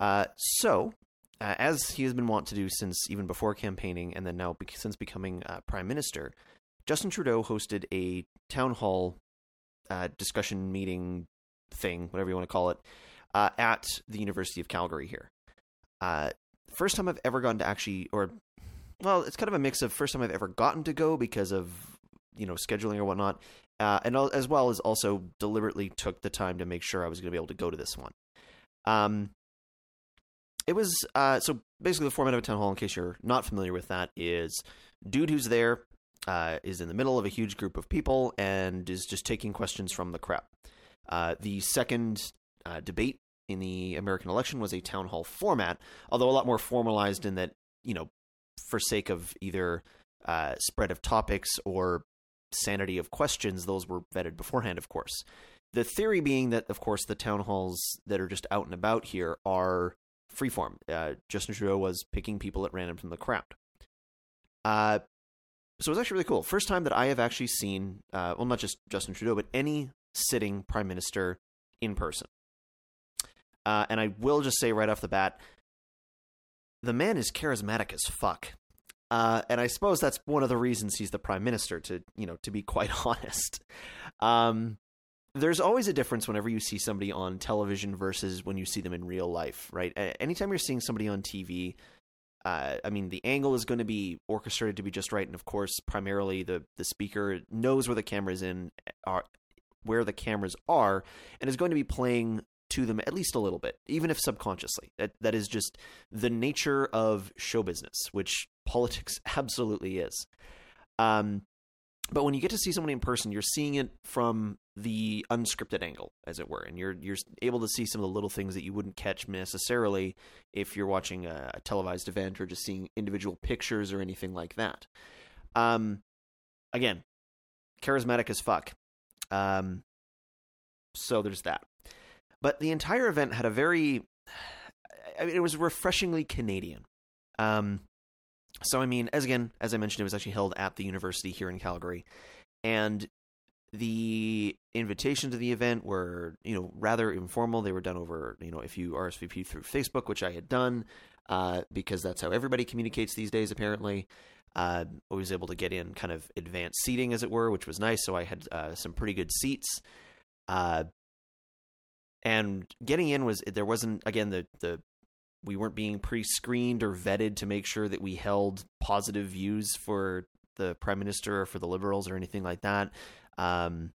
Uh, so, uh, as he has been wont to do since even before campaigning, and then now bec since becoming uh, prime minister, Justin Trudeau hosted a town hall uh, discussion meeting thing, whatever you want to call it, uh, at the University of Calgary here. Uh, first time I've ever gone to actually, or well, it's kind of a mix of first time I've ever gotten to go because of you know scheduling or whatnot, uh, and as well as also deliberately took the time to make sure I was going to be able to go to this one. Um, it was uh, so basically the format of a town hall. In case you're not familiar with that, is dude who's there uh, is in the middle of a huge group of people and is just taking questions from the crowd. Uh, the second uh, debate in the American election was a town hall format, although a lot more formalized in that you know, for sake of either uh, spread of topics or sanity of questions, those were vetted beforehand, of course. The theory being that, of course, the town halls that are just out and about here are freeform. Uh, Justin Trudeau was picking people at random from the crowd. Uh, so it was actually really cool. First time that I have actually seen, uh, well, not just Justin Trudeau, but any sitting prime minister in person. Uh, and I will just say right off the bat, the man is charismatic as fuck. Uh, and I suppose that's one of the reasons he's the prime minister. To you know, to be quite honest, um, there's always a difference whenever you see somebody on television versus when you see them in real life, right? Anytime you're seeing somebody on TV, uh, I mean, the angle is going to be orchestrated to be just right, and of course, primarily the the speaker knows where the cameras in are, where the cameras are, and is going to be playing to them at least a little bit, even if subconsciously. That that is just the nature of show business, which politics absolutely is. Um, but when you get to see someone in person, you're seeing it from the unscripted angle, as it were, and you're you're able to see some of the little things that you wouldn't catch necessarily if you're watching a, a televised event or just seeing individual pictures or anything like that. Um, again, charismatic as fuck. Um, so there's that. But the entire event had a very, I mean, it was refreshingly Canadian. Um, so I mean, as again, as I mentioned, it was actually held at the university here in Calgary, and the invitation to the event were, you know, rather informal. They were done over, you know, if you RSVP through Facebook, which I had done, uh, because that's how everybody communicates these days, apparently. Uh, I was able to get in kind of advanced seating, as it were, which was nice. So I had uh, some pretty good seats. Uh, and getting in was there wasn't again the the we weren't being pre-screened or vetted to make sure that we held positive views for the prime minister or for the liberals or anything like that. Um,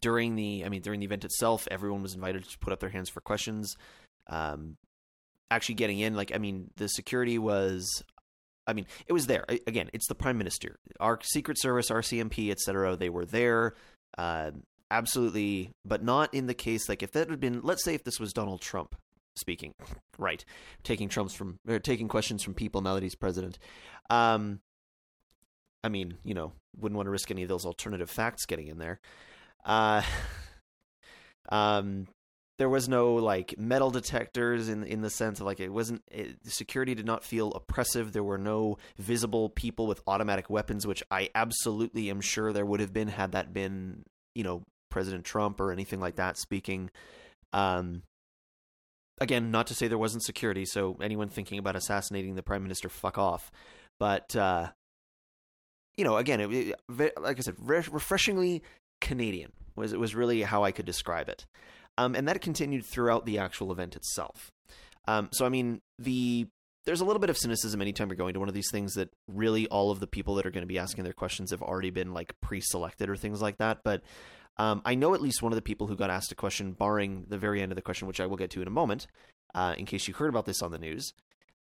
during the, I mean, during the event itself, everyone was invited to put up their hands for questions. Um, actually getting in, like, I mean, the security was, I mean, it was there. I- Again, it's the prime minister, our Secret Service, RCMP, et cetera. They were there. Uh, absolutely, but not in the case like if that had been, let's say, if this was Donald Trump speaking, right, taking Trump's from or taking questions from people now that he's president. Um, I mean, you know, wouldn't want to risk any of those alternative facts getting in there. Uh, um, there was no like metal detectors in in the sense of like it wasn't it, security did not feel oppressive. There were no visible people with automatic weapons, which I absolutely am sure there would have been had that been you know President Trump or anything like that speaking. Um, again, not to say there wasn't security, so anyone thinking about assassinating the prime minister, fuck off. But uh, you know, again, it, it, like I said, re- refreshingly Canadian was was really how I could describe it, um, and that continued throughout the actual event itself. Um, so, I mean, the there's a little bit of cynicism anytime you're going to one of these things that really all of the people that are going to be asking their questions have already been like pre-selected or things like that. But um, I know at least one of the people who got asked a question, barring the very end of the question, which I will get to in a moment, uh, in case you heard about this on the news,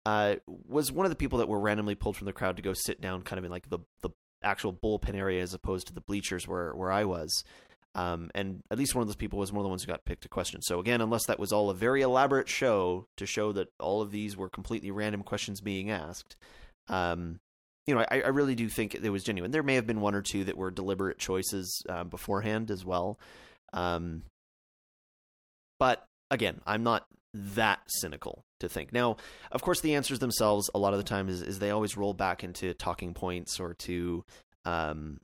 uh, was one of the people that were randomly pulled from the crowd to go sit down, kind of in like the the actual bullpen area as opposed to the bleachers where where I was. Um, and at least one of those people was one of the ones who got picked to question. So again, unless that was all a very elaborate show to show that all of these were completely random questions being asked, um, you know, I, I really do think it was genuine. There may have been one or two that were deliberate choices uh, beforehand as well. Um, but again, I'm not that cynical to think. Now, of course, the answers themselves, a lot of the time, is, is they always roll back into talking points or to, um,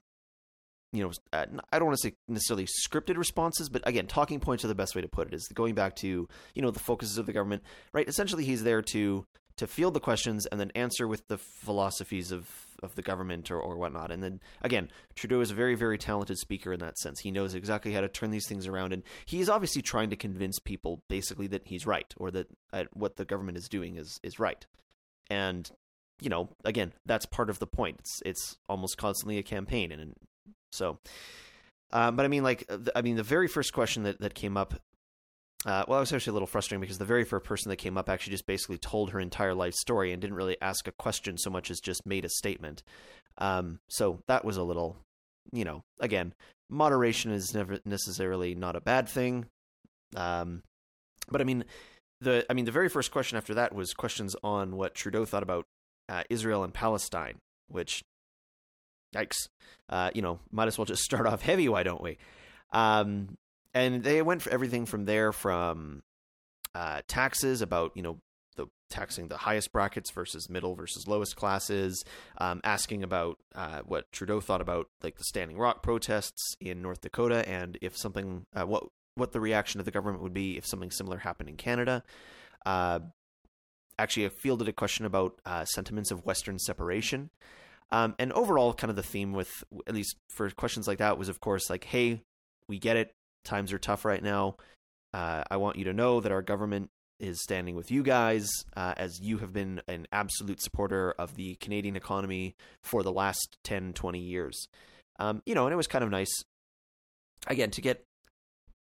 you know, uh, I don't want to say necessarily scripted responses, but again, talking points are the best way to put it. Is going back to you know the focuses of the government, right? Essentially, he's there to to field the questions and then answer with the philosophies of of the government or, or whatnot. And then again, Trudeau is a very, very talented speaker in that sense. He knows exactly how to turn these things around, and he is obviously trying to convince people basically that he's right or that uh, what the government is doing is is right. And you know, again, that's part of the point. It's it's almost constantly a campaign, and, and so. Uh, but I mean, like, I mean, the very first question that, that came up uh, well, it was actually a little frustrating because the very first person that came up actually just basically told her entire life story and didn't really ask a question so much as just made a statement. Um, so that was a little, you know, again, moderation is never necessarily not a bad thing. Um, but I mean, the I mean, the very first question after that was questions on what Trudeau thought about uh, Israel and Palestine, which, yikes, uh, you know, might as well just start off heavy, why don't we? Um, and they went for everything from there from uh, taxes about you know the taxing the highest brackets versus middle versus lowest classes, um, asking about uh, what Trudeau thought about like the Standing Rock protests in North Dakota, and if something uh, what what the reaction of the government would be if something similar happened in Canada. Uh, actually, I fielded a question about uh, sentiments of Western separation. Um, and overall, kind of the theme with, at least for questions like that, was of course like, hey, we get it times are tough right now. Uh, I want you to know that our government is standing with you guys uh, as you have been an absolute supporter of the Canadian economy for the last 10, 20 years. Um, you know, and it was kind of nice, again, to get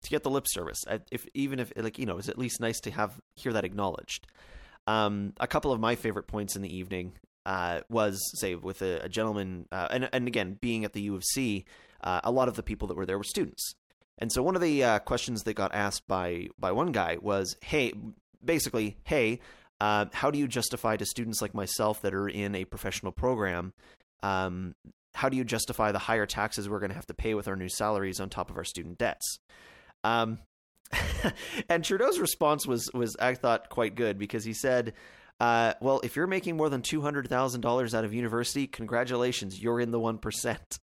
to get the lip service. If even if like you know, it's at least nice to have hear that acknowledged. Um, a couple of my favorite points in the evening uh, was say with a, a gentleman, uh, and and again being at the U of C, uh, a lot of the people that were there were students. And so one of the uh, questions that got asked by by one guy was, "Hey, basically, hey, uh, how do you justify to students like myself that are in a professional program? Um, how do you justify the higher taxes we're going to have to pay with our new salaries on top of our student debts?" Um, and Trudeau's response was was I thought quite good because he said. Uh, well, if you're making more than two hundred thousand dollars out of university, congratulations, you're in the one percent.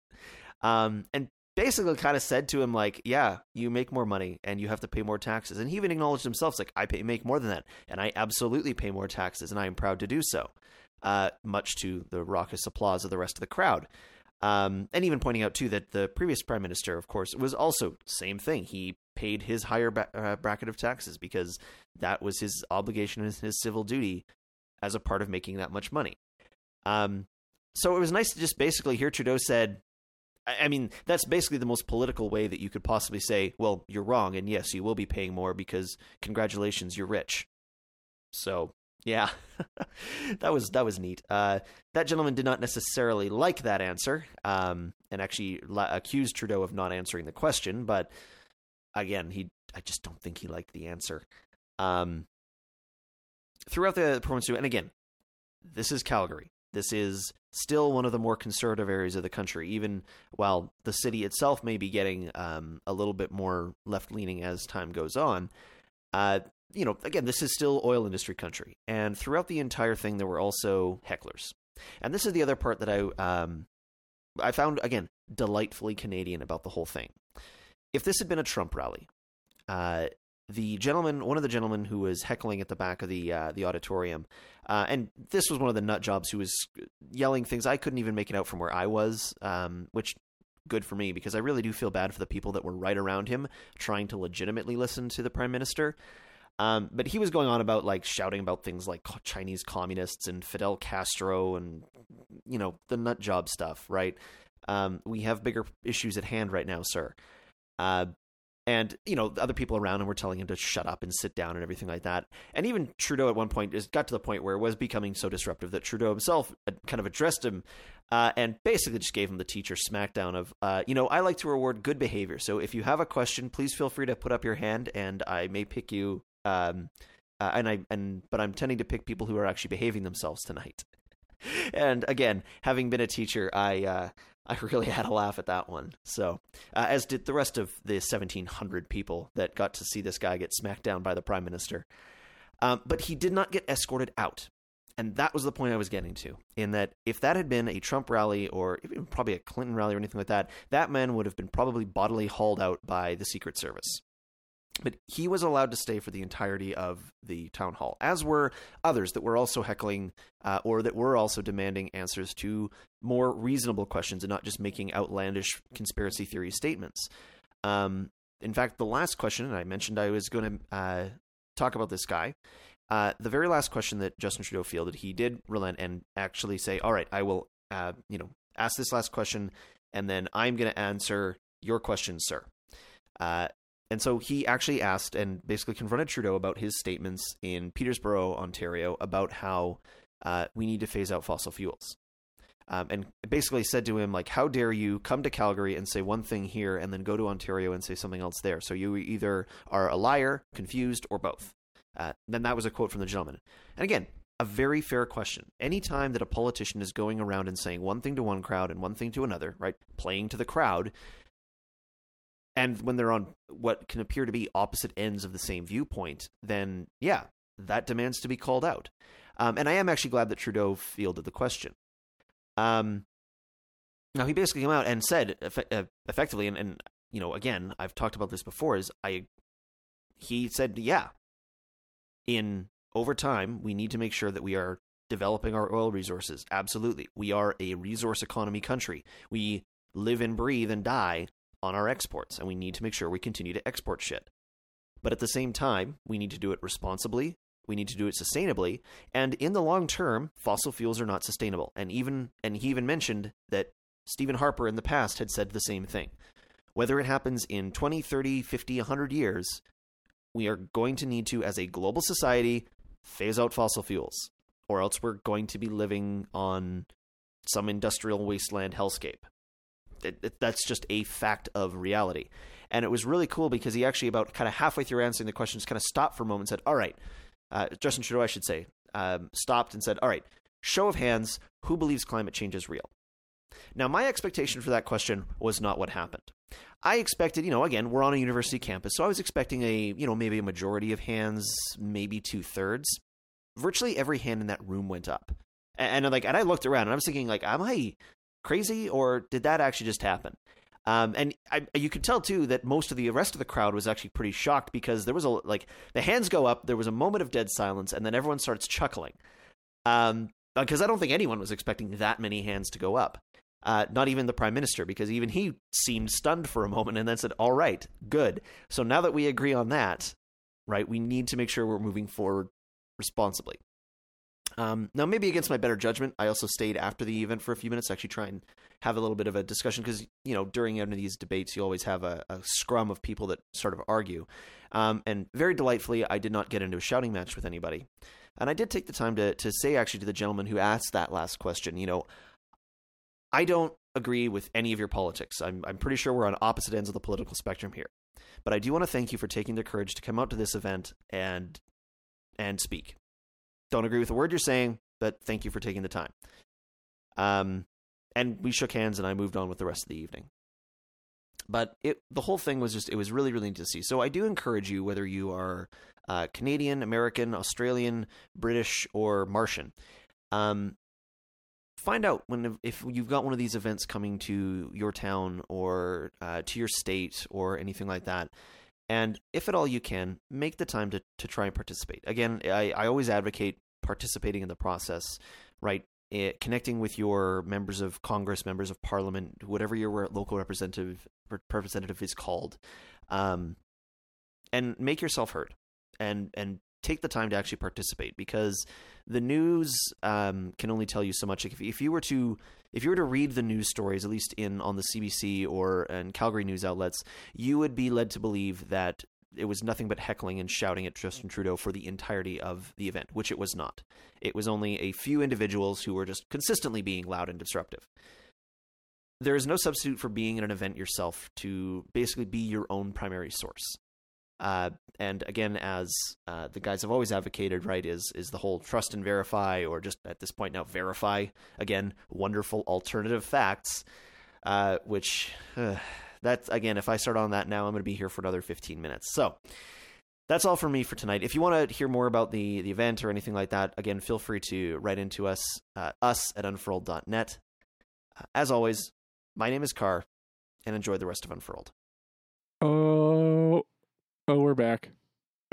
Um, and basically kind of said to him like, "Yeah, you make more money and you have to pay more taxes." And he even acknowledged himself, like, "I pay make more than that, and I absolutely pay more taxes, and I am proud to do so." Uh, much to the raucous applause of the rest of the crowd. Um, and even pointing out too that the previous prime minister, of course, was also same thing. He paid his higher ba- uh, bracket of taxes because that was his obligation and his civil duty as a part of making that much money. Um, so it was nice to just basically hear Trudeau said, I mean, that's basically the most political way that you could possibly say, well, you're wrong, and yes, you will be paying more because congratulations, you're rich. So, yeah, that was that was neat. Uh, that gentleman did not necessarily like that answer, um, and actually la- accused Trudeau of not answering the question. But again, he I just don't think he liked the answer. Um, throughout the province, and again, this is Calgary. This is still one of the more conservative areas of the country, even while the city itself may be getting um, a little bit more left leaning as time goes on. Uh, you know, again, this is still oil industry country, and throughout the entire thing, there were also hecklers. And this is the other part that I um, I found again delightfully Canadian about the whole thing. If this had been a Trump rally, uh, the gentleman, one of the gentlemen who was heckling at the back of the uh, the auditorium, uh, and this was one of the nut jobs who was yelling things I couldn't even make it out from where I was, um, which good for me because I really do feel bad for the people that were right around him trying to legitimately listen to the prime minister. Um, but he was going on about like shouting about things like Chinese communists and Fidel Castro and you know the nut job stuff, right? Um, we have bigger issues at hand right now, sir. Uh, and you know the other people around him were telling him to shut up and sit down and everything like that. And even Trudeau at one point is got to the point where it was becoming so disruptive that Trudeau himself kind of addressed him uh, and basically just gave him the teacher smackdown of, uh, you know, I like to reward good behavior. So if you have a question, please feel free to put up your hand, and I may pick you. Um, uh, and I and but I'm tending to pick people who are actually behaving themselves tonight. and again, having been a teacher, I uh, I really had a laugh at that one. So, uh, as did the rest of the 1,700 people that got to see this guy get smacked down by the prime minister. Um, but he did not get escorted out. And that was the point I was getting to. In that, if that had been a Trump rally or even probably a Clinton rally or anything like that, that man would have been probably bodily hauled out by the Secret Service. But he was allowed to stay for the entirety of the town hall, as were others that were also heckling uh, or that were also demanding answers to more reasonable questions and not just making outlandish conspiracy theory statements. Um, in fact, the last question, and I mentioned I was going to uh, talk about this guy. Uh, the very last question that Justin Trudeau fielded, he did relent and actually say, "All right, I will, uh, you know, ask this last question, and then I'm going to answer your question, sir." Uh, and so he actually asked and basically confronted Trudeau about his statements in Peterborough, Ontario, about how uh, we need to phase out fossil fuels. Um, and basically said to him, like, how dare you come to Calgary and say one thing here and then go to Ontario and say something else there? So you either are a liar, confused, or both. Uh, then that was a quote from the gentleman. And again, a very fair question. Any time that a politician is going around and saying one thing to one crowd and one thing to another, right, playing to the crowd, and when they're on what can appear to be opposite ends of the same viewpoint, then yeah, that demands to be called out. Um, and I am actually glad that Trudeau fielded the question. Um, now he basically came out and said eff- uh, effectively, and, and you know, again, I've talked about this before. Is I he said, yeah, in over time, we need to make sure that we are developing our oil resources. Absolutely, we are a resource economy country. We live and breathe and die on our exports, and we need to make sure we continue to export shit. But at the same time, we need to do it responsibly. We need to do it sustainably, and in the long term, fossil fuels are not sustainable. And even and he even mentioned that Stephen Harper in the past had said the same thing. Whether it happens in 20, 30, 50, 100 years, we are going to need to as a global society phase out fossil fuels or else we're going to be living on some industrial wasteland hellscape it, it, that's just a fact of reality. And it was really cool because he actually, about kind of halfway through answering the questions, kind of stopped for a moment and said, All right, uh, Justin Trudeau, I should say, um, stopped and said, All right, show of hands, who believes climate change is real? Now, my expectation for that question was not what happened. I expected, you know, again, we're on a university campus, so I was expecting a, you know, maybe a majority of hands, maybe two thirds. Virtually every hand in that room went up. And, and like, and I looked around and I was thinking, like, am I crazy or did that actually just happen? Um, and I, you could tell too that most of the rest of the crowd was actually pretty shocked because there was a like the hands go up, there was a moment of dead silence, and then everyone starts chuckling. Um, because I don't think anyone was expecting that many hands to go up. Uh, not even the prime minister, because even he seemed stunned for a moment and then said, "All right, good. So now that we agree on that, right, we need to make sure we're moving forward responsibly." Um, now, maybe against my better judgment, I also stayed after the event for a few minutes actually try and have a little bit of a discussion because, you know, during any of these debates, you always have a, a scrum of people that sort of argue. Um, and very delightfully, I did not get into a shouting match with anybody. And I did take the time to, to say, actually, to the gentleman who asked that last question, you know, I don't agree with any of your politics. I'm, I'm pretty sure we're on opposite ends of the political spectrum here. But I do want to thank you for taking the courage to come out to this event and and speak. Don't agree with a word you're saying, but thank you for taking the time. Um, and we shook hands, and I moved on with the rest of the evening. But it, the whole thing was just, it was really, really neat to see. So I do encourage you, whether you are uh, Canadian, American, Australian, British, or Martian, um, find out when if you've got one of these events coming to your town or uh, to your state or anything like that and if at all you can make the time to, to try and participate again I, I always advocate participating in the process right it, connecting with your members of congress members of parliament whatever your local representative representative is called um, and make yourself heard and and take the time to actually participate because the news um, can only tell you so much. If, if you were to if you were to read the news stories, at least in on the CBC or and Calgary news outlets, you would be led to believe that it was nothing but heckling and shouting at Justin Trudeau for the entirety of the event, which it was not. It was only a few individuals who were just consistently being loud and disruptive. There is no substitute for being in an event yourself to basically be your own primary source. Uh, and again, as uh, the guys have always advocated, right, is is the whole trust and verify, or just at this point now verify. Again, wonderful alternative facts, uh, which uh, that's again, if I start on that now, I'm going to be here for another 15 minutes. So that's all for me for tonight. If you want to hear more about the the event or anything like that, again, feel free to write into us uh, us at unfurled.net. Uh, as always, my name is Carr, and enjoy the rest of Unfurled.
Oh, oh, we're back.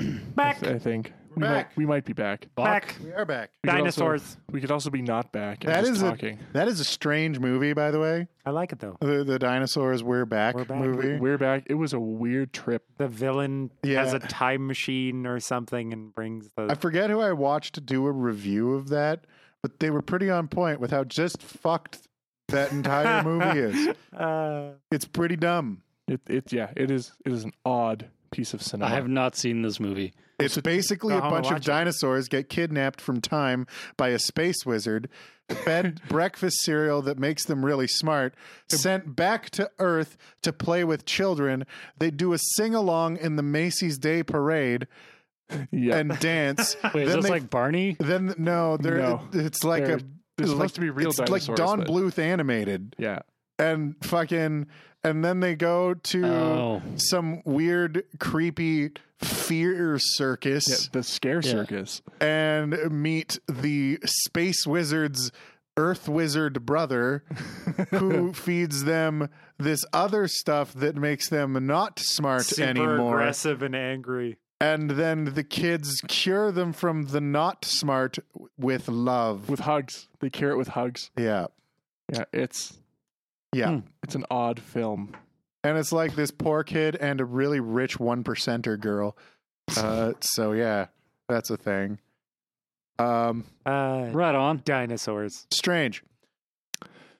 I,
Back.
th- I think we
back.
might we might be back.
Back.
We are back.
We could also-
Dinosaurs.
we could also be not back. And
That
just
is a
talking.
that is a strange movie, by the way.
I like it though.
The the dinosaurs we're back,
We're back.
movie.
We're back. It was a weird trip.
The villain
Yeah.
has a time machine or something and brings the.
I forget who I watched to do a review of that, but they were pretty on point with how just fucked that entire movie is.
Uh,
It's pretty dumb.
It, it yeah. It is. It is an odd piece of cinema.
I have not seen this movie.
It's basically a bunch of
watch it.
dinosaurs get kidnapped from time by a space wizard, fed breakfast cereal that makes them really smart, sent back to Earth to play with children. They do a sing along in the Macy's Day Parade
yeah.
and dance.
Wait, is
then
this
they,
like Barney?
then no, they're,
No.
it's like
They're-
a
they're
it's
supposed
like-
to be real
it's like Don
but-
Bluth animated,
yeah.
and fucking, and then they go to
Oh.
some weird, creepy fear
Yeah.
circus
The scare circus.
and meet the space wizard's Earth wizard brother, who feeds them this other stuff that makes them not smart
super
anymore.
aggressive and angry.
And then the kids cure them from the not smart with love.
with hugs. They cure it with hugs.
yeah.
Yeah, it's
Yeah.
Hmm.
it's an odd film.
And it's like this poor kid and a really rich one percenter girl. Uh, so yeah, that's a thing. Um,
Uh,
Right on.
dinosaurs.
strange.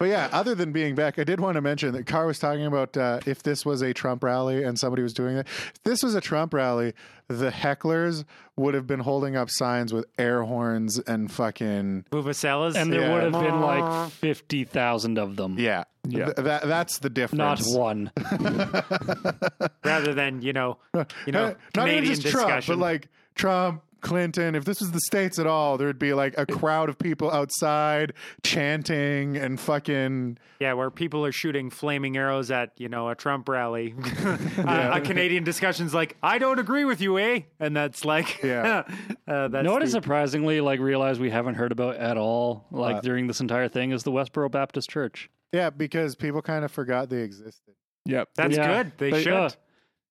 But yeah, other than being back, I did want to mention that Carr was talking about uh, if this was a Trump rally and somebody was doing it. If this was a Trump rally, the hecklers would have been holding up signs with air horns and fucking
Vuvuzelas.
And there
Yeah.
would have been like 50,000 of them.
yeah.
Yeah.
Th- that that's the difference.
Not one.
rather than you know, you know,
not
Canadian
even just Trump, but like Trump, Clinton. If this was the states at all, there'd be like a crowd of people outside chanting and fucking.
yeah, where people are shooting flaming arrows at you know a Trump rally. uh, a Canadian discussion's like, I don't agree with you, eh? And that's like,
Yeah.
uh, that's
You know what I surprisingly like realized we haven't heard about at all, like
Uh,
during this entire thing, is the Westboro Baptist Church.
Yeah, because people kind of forgot they existed.
Yep.
that's
Yeah.
good. They,
They-
should.
uh,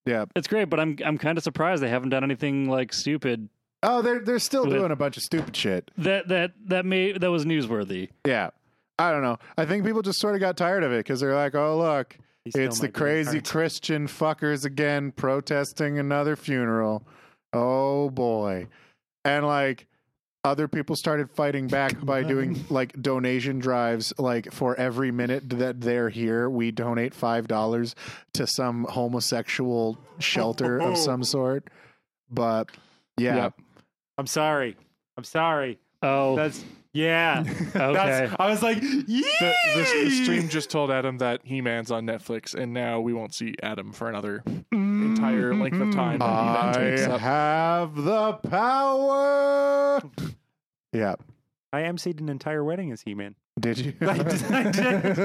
Yeah.
It's great, but I'm I'm kind of surprised they haven't done anything like stupid
Oh, they're they're still
With-
doing a bunch of stupid shit.
that that that may that was newsworthy.
Yeah. I don't know. I think people just sort of got tired of it because they're like, oh look,
He still
it's the
be
crazy
retarded.
Christian fuckers again protesting another funeral. Oh boy. And like other people started fighting back by doing like donation drives like for every minute that they're here we donate five dollars to some homosexual shelter of some sort but yeah
Yep.
I'm sorry. I'm sorry.
Oh,
That's yeah.
okay.
That's, I was like,
The, the, the stream just told Adam that He Man's on Netflix, and now we won't see Adam for another entire mm-hmm. length of time.
i have the power yeah
I emceed an entire wedding as He-Man.
Did you
I did- I did.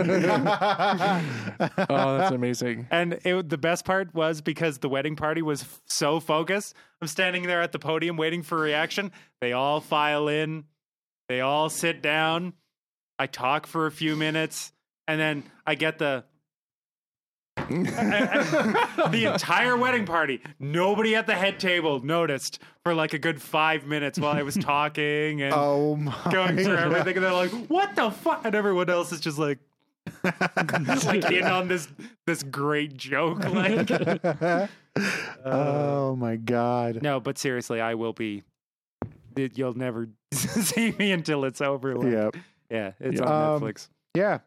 Oh, that's amazing.
And it, the best part was because the wedding party was f- so focused. I'm standing there at the podium waiting for a reaction. They all file in, they all sit down. I talk for a few minutes, and then I get the the entire wedding party. Nobody at the head table noticed for like a good five minutes while I was talking and
oh my
going through everything, and they're like, "What the fuck?" And everyone else is just like, like in on this this great joke. Like,
oh my god
no, but seriously, I will be. it- You'll never see me until it's over. Like,
yeah
yeah, it's
Yeah.
on
Um,
Netflix.
yeah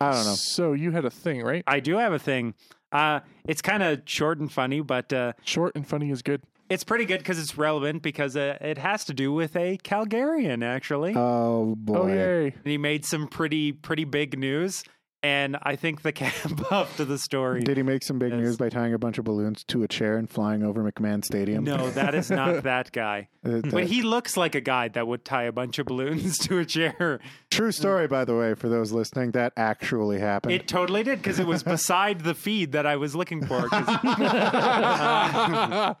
i don't know
So you had a thing, right?
I do have a thing. Uh, it's kind of short and funny, but uh,
Short and funny is good.
it's pretty good because it's relevant because uh, it has to do with a Calgarian actually.
oh boy
Oh yay!
and he made some pretty pretty big news. And I think the cap up to the story.
Did he make some big
Yes.
news by tying a bunch of balloons to a chair and flying over McMahon Stadium?
no, that is not that guy.
Uh,
But he looks like a guy that would tie a bunch of balloons to a chair.
True story, by the way, for those listening, that actually happened.
It totally did because it was beside the feed that I was looking for. uh,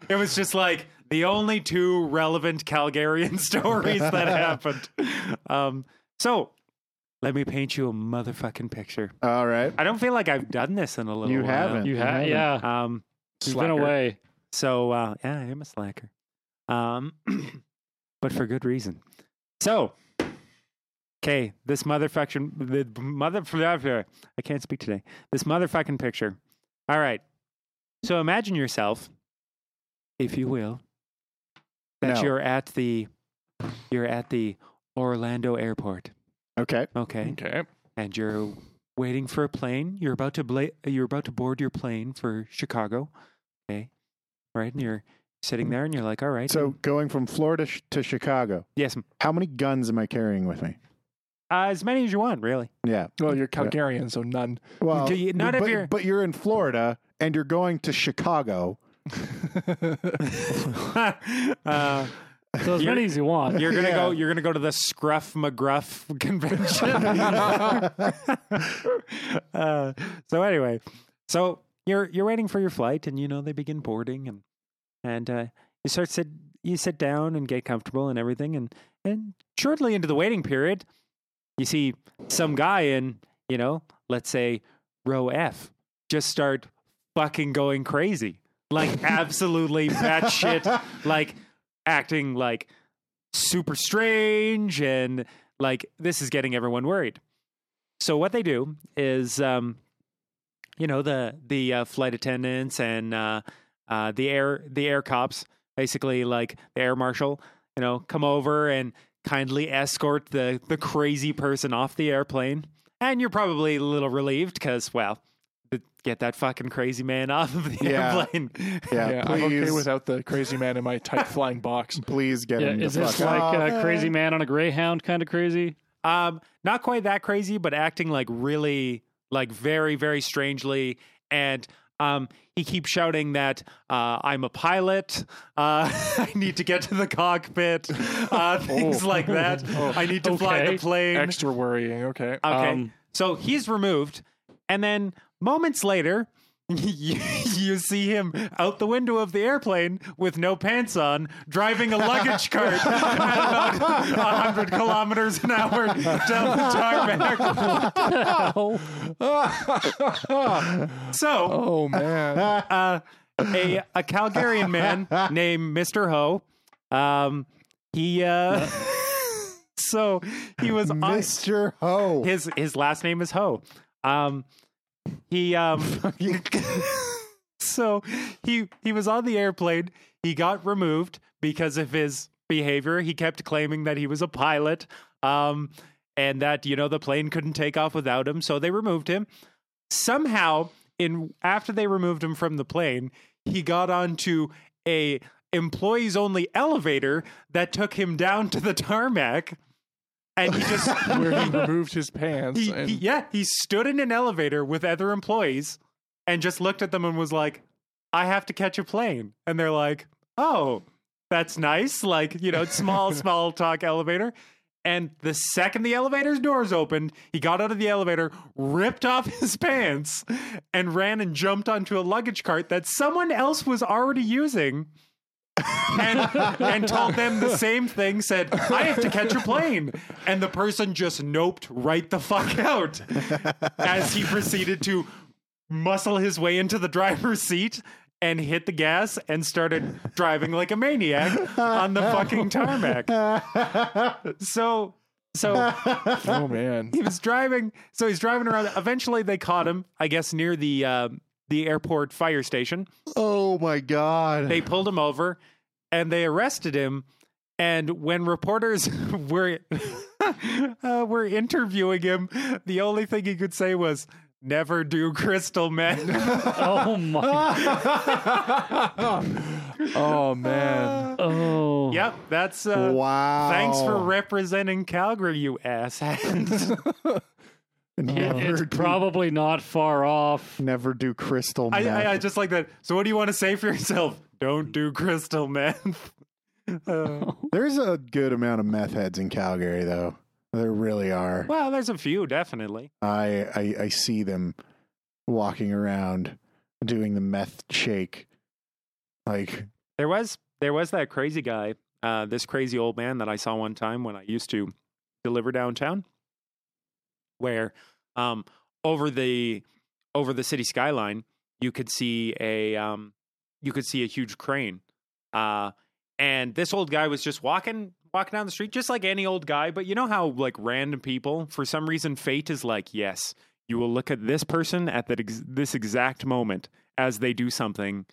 it was just like the only two relevant Calgarian stories that happened. Um, so let me paint you a motherfucking picture.
All right.
I don't feel like I've done this in a little
You
while.
haven't.
you
You
have,
haven't.
yeah.
Um,
You've been
Slacker.
away.
So uh, yeah, I am a slacker, um, but for good reason. So, okay, this motherfucking the mother I can't speak today. This motherfucking picture. All right. So imagine yourself, if you will, that
No.
you're at the you're at the Orlando airport.
Okay.
Okay,
Okay.
and you're waiting for a plane. You're about to bla- you're about to board your plane for Chicago. Okay, right, and you're sitting there, and you're like, all right.
So going from Florida sh- to Chicago,
yes,
how many guns am I carrying with me?
uh, as many as you want, really.
Yeah.
Well, you're Calgarian, so none.
Well,
Okay, you- not if
but,
you're-
but you're in Florida and you're going to Chicago.
uh,
So as many as you want.
you're gonna go. You're gonna go to the Scruff McGruff convention. uh, so anyway, so you're you're waiting for your flight, and you know they begin boarding, and and uh, you start sit you sit down and get comfortable and everything, and and shortly into the waiting period, you see some guy in you know let's say row F just start fucking going crazy, like absolutely batshit, like acting like super strange and like this is getting everyone worried. So what they do is, um, you know, the the uh, flight attendants and uh, uh, the air the air cops, basically like the air marshal, you know, come over and kindly escort the the crazy person off the airplane. And you're probably a little relieved because, well, get that fucking crazy man off of the
Yeah.
airplane.
Yeah,
Yeah,
please,
I'm okay without the crazy man in my tight flying box.
please get
Yeah,
him.
is
the
this
fuck
like
off.
a crazy man on a greyhound kind of crazy?
Um, not quite that crazy, but acting like really, like very, very strangely. And um, he keeps shouting that uh, I'm a pilot. Uh, I need to get to the cockpit. Uh, things like that. I need to fly the plane.
Extra worrying. Okay.
Okay.
Um,
so he's removed. And then moments later, you, you see him out the window of the airplane with no pants on, driving a luggage cart at about 100 kilometers an hour down the tarmac. So,
oh man.
uh, a, a Calgarian man named Mr. Ho, um, he, uh, so he was on,
Mr. Ho.
his his last name is Ho. Um, he um, so he he was on the airplane. He got removed because of his behavior. He kept claiming that he was a pilot, um, and that you know the plane couldn't take off without him, so they removed him. Somehow, in after they removed him from the plane, he got onto a employees only elevator that took him down to the tarmac. And he just
Where he removed his pants.
he,
and
he- yeah, he stood in an elevator with other employees and just looked at them and was like, I have to catch a plane. And they're like, oh, that's nice. Like, you know, small, small talk elevator. And the second the elevator's doors opened, he got out of the elevator, ripped off his pants, and ran and jumped onto a luggage cart that someone else was already using. And, and told them the same thing, said, I have to catch a plane. And the person just noped right the fuck out as he proceeded to muscle his way into the driver's seat and hit the gas and started driving like a maniac on the fucking tarmac. So, so
oh man.
he was driving. So he's driving around. Eventually, they caught him. I guess near the uh, the airport fire station.
Oh my god.
They pulled him over and they arrested him. And when reporters were uh, were interviewing him, the only thing he could say was "Never do crystal meth."
Oh my! God.
Oh man.
Oh,
yep, that's uh,
wow.
Thanks for representing Calgary, you asshat.
Never,
it's
do,
probably not far off.
never do crystal
I,
meth.
I, I just like that. So, what do you want to say for yourself? Don't do crystal meth. Uh,
There's a good amount of meth heads in Calgary, though. There really are.
well, there's a few, definitely.
I, I I see them walking around doing the meth shake. Like
There was there was that crazy guy, uh, this crazy old man that I saw one time when I used to deliver downtown, where um, over the over the city skyline you could see a um, you could see a huge crane, uh, and this old guy was just walking walking down the street just like any old guy. But you know how like random people, for some reason, fate is like, yes, you will look at this person at that ex- this exact moment as they do something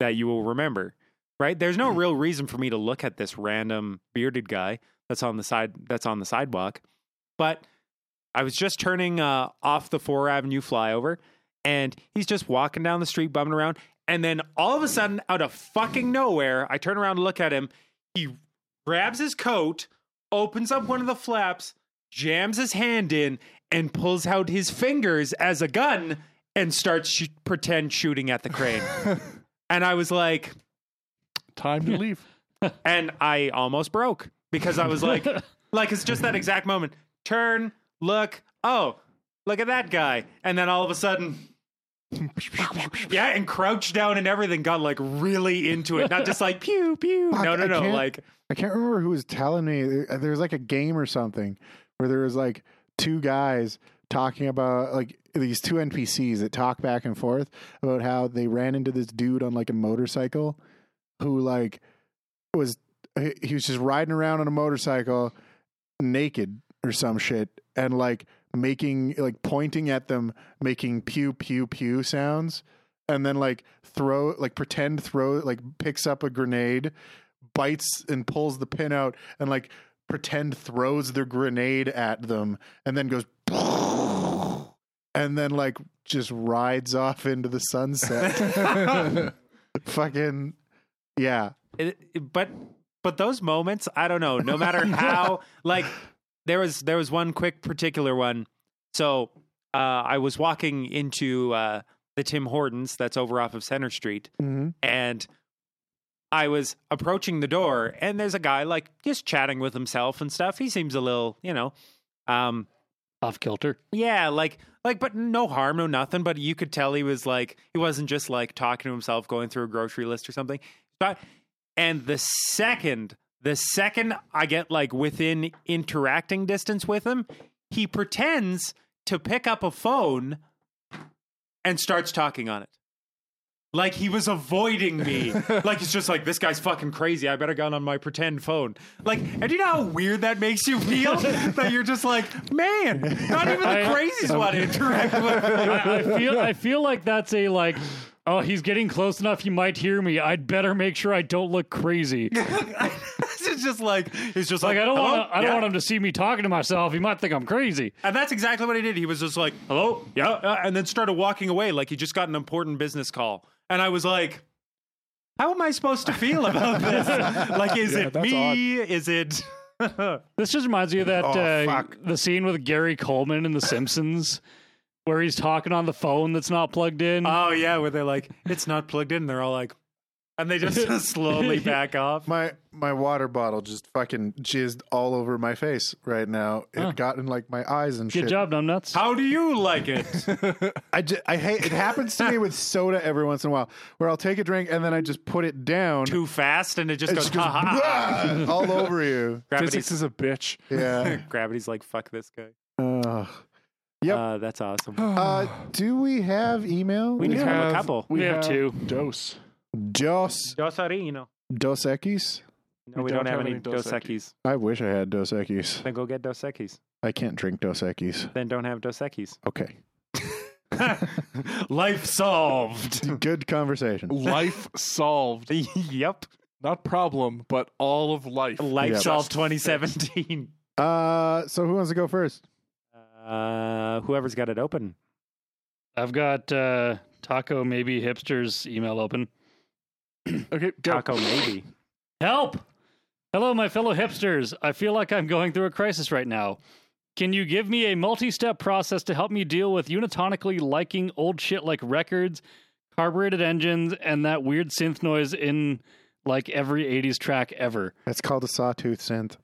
that you will remember right there's no real reason for me to look at this random bearded guy that's on the side that's on the sidewalk but i was just turning uh, off the 4 avenue flyover and he's just walking down the street bumming around and then all of a sudden out of fucking nowhere i turn around to look at him he grabs his coat opens up one of the flaps jams his hand in and pulls out his fingers as a gun and starts sh- pretend shooting at the crane and i was like
Time to leave.
and I almost broke because I was like, like it's just that exact moment. Turn, look, oh, look at that guy, and then all of a sudden, yeah, and crouched down and everything got like really into it, not just like pew pew.
Fuck,
no, no,
I
no,
can't-
like
I can't remember who was telling me. Uh, there there was like a game or something where there was like two guys talking about like these two NPCs that talk back and forth about how they ran into this dude on like a motorcycle who like was he he was just riding around on a motorcycle naked or some shit and like making like pointing at them making pew pew pew sounds and then like throw like pretend throw like picks up a grenade bites and pulls the pin out and like pretend throws the grenade at them and then goes and then like just rides off into the sunset. Fucking yeah.
It, but but those moments i don't know no matter how like there was there was one quick particular one so uh i was walking into uh the tim hortons that's over off of center street
Mhm.
and i was approaching the door and there's a guy like just chatting with himself and stuff he seems a little you know um
Off kilter.
yeah, like like but no harm, no nothing, but you could tell he was like he wasn't just like talking to himself going through a grocery list or something. But and the second the second I get like within interacting distance with him, he pretends to pick up a phone and starts talking on it. Like he was avoiding me. like it's just like this guy's fucking crazy. I better go on my pretend phone. Like, and do you know how weird that makes you feel? that you're just like, man, not even the
I- uh,
crazies want to interact with.
I, I feel I feel like that's a like. Oh, he's getting close enough. He might hear me. I'd better make sure I don't look crazy.
It's just like, he's just
Like
like,
I don't want. I don't
Yeah."
want him to see me talking to myself. He might think I'm crazy.
And that's exactly what he did. He was just like, "Hello, yeah," uh, and then started walking away like he just got an important business call. And I was like, "How am I supposed to feel about this? like, is
Yeah,
it
that's
me? Is it?"
This just reminds me of that
Oh,
uh, the scene with Gary Coleman in The Simpsons, where he's talking on the phone that's not plugged in.
oh yeah, where they're like, "It's not plugged in." They're all like, and they just slowly back off.
My my water bottle just fucking jizzed all over my face right now. It
Huh.
got in like my eyes and shit.
Good
shit.
job, numbnuts.
How do you like it?
I, ju- I hate it happens to me with soda every once in a while where I'll take a drink and then I just put it down.
Too fast, and it just
it
goes
just goes
ha, ha, ha.
"Blah!" all over you.
Physics
Gravity's,
is a bitch.
Yeah.
gravity's like, "Fuck this guy."
Ugh. Yep.
Uh, that's awesome.
Uh, do we have email?
We do have a couple.
We have two.
Dose.
Dos
Dos Arino.
Dos Equis.
No, we, don't, have, any Dos Equis.
I wish I had Dos Equis.
Then go get Dos Equis.
I can't drink Dos Equis.
Then don't have Dos Equis.
Okay.
Life solved.
Good conversation.
Life solved.
yep.
Not problem, but all of life.
Life
Yep.
solved 2017.
Uh, so who wants to go first?
Uh, whoever's got it open.
I've got uh, Taco Maybe Hipsters email open.
Okay, go.
Taco maybe.
Help! Hello, my fellow hipsters. I feel like I'm going through a crisis right now. Can you give me a multi step process to help me deal with unitonically liking old shit like records, carbureted engines, and that weird synth noise in like every 80s track ever?
It's called a sawtooth synth.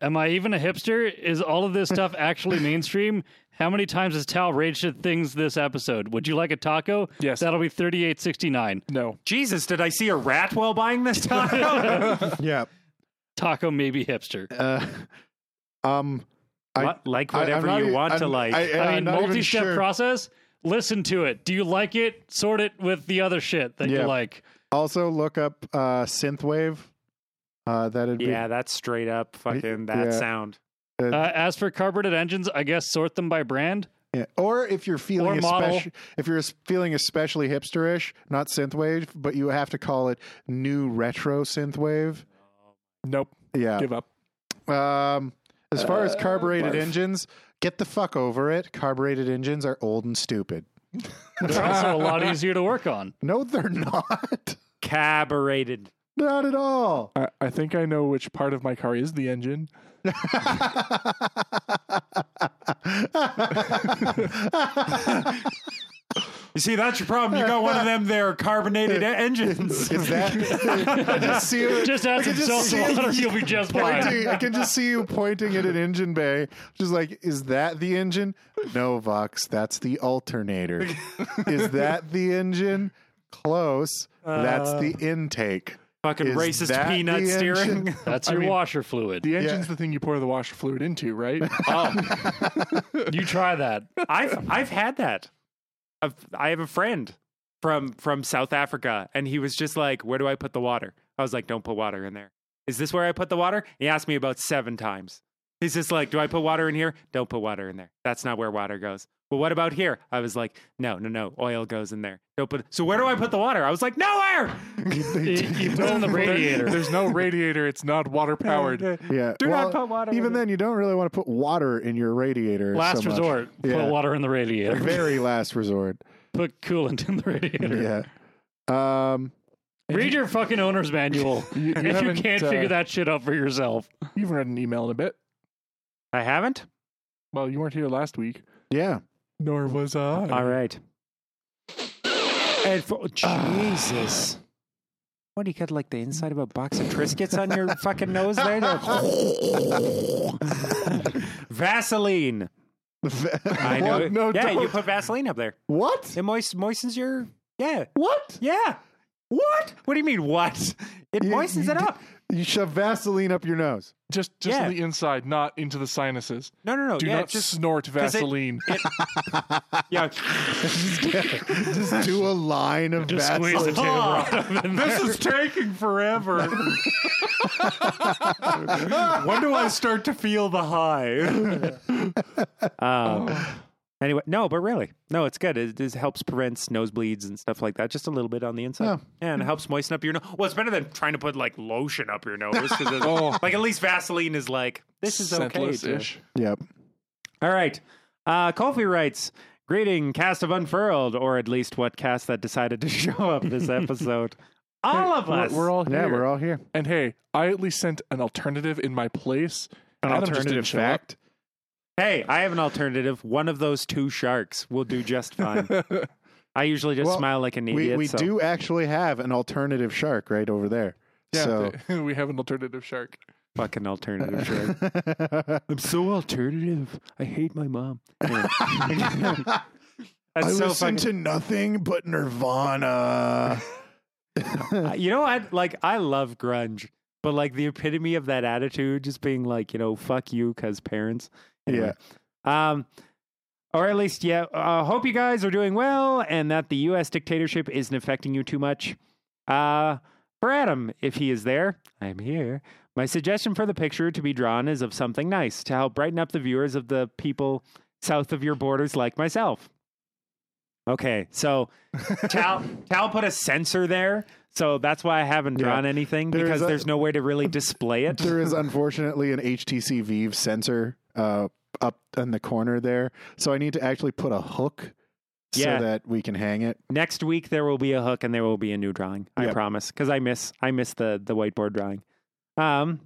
Am I even a hipster? Is all of this stuff actually mainstream? How many times has Tal raged at things this episode? Would you like a taco?
Yes.
That'll be 38.69.
No.
Jesus, did I see a rat while buying this taco?
Yeah.
Taco maybe hipster.
Uh, um, I,
What- like
I- I'm
whatever
not
you want to
I'm-
like.
I,
I
I'm
mean, multi-step
sure.
process. Listen to it. Do you like it? Sort it with the other shit that
Yeah.
you like.
Also, look up uh, synthwave. Uh, that'd be
yeah, that's straight up fucking that
Yeah.
sound.
uh,
Uh, as for carbureted engines, I guess sort them by brand.
yeah. Or if you're feeling
or
especially, if you're feeling especially hipsterish, not synthwave, but you have to call it new retro synthwave.
Nope.
Yeah.
Give up.
Um, as far as carbureted
barf.
engines, get the fuck over it. Carbureted engines are old and stupid.
They're also a lot easier to work on.
No, they're not.
Cabareted.
Not at all.
I, I think I know which part of my car is the engine.
You see, that's your problem. You got one of them there carbonated e- engines.
Is that? I just see you
Just add
I
some
can just
seltzer
see-
water, you'll be just fine.
pointing. I can just see you pointing at an engine bay, just like, is that the engine? No, Vox, that's the alternator. is that the engine? Close. That's the uh, intake.
Fucking
Is
racist
that
peanut
the
steering.
engine?
That's
I
your
mean-
washer fluid.
The engine's the thing you pour the washer fluid into, right?
Oh, you try that.
I've I've had that. I've, I have a friend from from South Africa, and he was just like, "Where do I put the water?" I was like, "Don't put water in there." Is this where I put the water? He asked me about seven times. He's just like, "Do I put water in here?" Don't put water in there. That's not where water goes. Well, what about here? I was like, "No, no, no. Oil goes in there. Don't put." So where do I put the water? I was like, "Nowhere."
You, you put it in the radiator.
There's no radiator. It's not water powered.
Yeah.
Do
well,
not put water.
Even
in
then, you don't really want to put water in your radiator.
Last
so much.
resort,
Yeah.
put water in the radiator.
Very last resort.
Put coolant in the radiator.
Yeah. Um.
Read your fucking owner's manual
You, you
if you can't
uh,
figure that shit out for yourself.
You haven't read an email in a bit.
I haven't.
Well, you weren't here last week.
Yeah.
Nor was I.
All right. And for, ah. Jesus. What do you got like the inside of a box of Triscuits on your fucking nose there? Vaseline. I know.
What? No,
yeah,
don't.
you put Vaseline up there.
what?
It moist, moistens your. Yeah.
What?
Yeah. What? What do you mean, what? It
You-
moistens
you
it
d-
up.
You shove Vaseline up your nose.
Just just
Yeah.
on the inside, not into the sinuses.
No, no, no.
Do
yeah,
not
just.
snort
'cause it-
Vaseline.
Yeah.
Just do a line of
Just squeeze the
Vaseline.
tail right up in there.
this is taking forever.
when do I start to feel the high? um, Anyway, no, but really, no, it's good. It, it helps prevents nosebleeds and stuff like that. Just a little bit on the inside,
Oh.
yeah, and it helps moisten up your nose. Well, it's better than trying to put like lotion up your nose. 'cause it's-
Oh.
like at least Vaseline is like this is okay. to-
Scentless-ish.
Yep.
All right. Uh, Kofi writes, Greeting, cast of Unfurled, or at least what cast that decided to show up this episode. all of
We're-
us.
We're, all here.
Yeah, we're all here.
And hey, I at least sent an alternative in my place.
An
Adam
alternative
didn't up.
Fact.
hey, I have an alternative. One of those two sharks will do just fine. I usually just
Well,
smile like an
We
idiot.
we
so-
do actually have an alternative shark right over there.
Yeah,
so
th- we have an alternative shark.
fucking alternative shark. I'm so alternative. I hate my mom. That's
I
so
listen
fucking.
to nothing but Nirvana.
you know what? Like, I love grunge, but like the epitome of that attitude, just being like, you know, fuck you, cause parents. Anyway. Um, or at least, yeah. Uh, hope you guys are doing well, and that the U.S. dictatorship isn't affecting you too much. Uh, for Adam, if he is there, I'm here. My suggestion for the picture to be drawn is of something nice to help brighten up the viewers of the people south of your borders, like myself. Okay, so Tal Tal put a sensor there, so that's why I haven't
Yeah.
drawn anything
There's
because
a-
there's no way to really display it.
there is unfortunately an HTC Vive sensor uh, up in the corner there, so I need to actually put a hook
Yeah.
so that we can hang it.
Next week there will be a hook and there will be a new drawing. I
Yep.
promise, because I miss I miss the the whiteboard drawing. Um,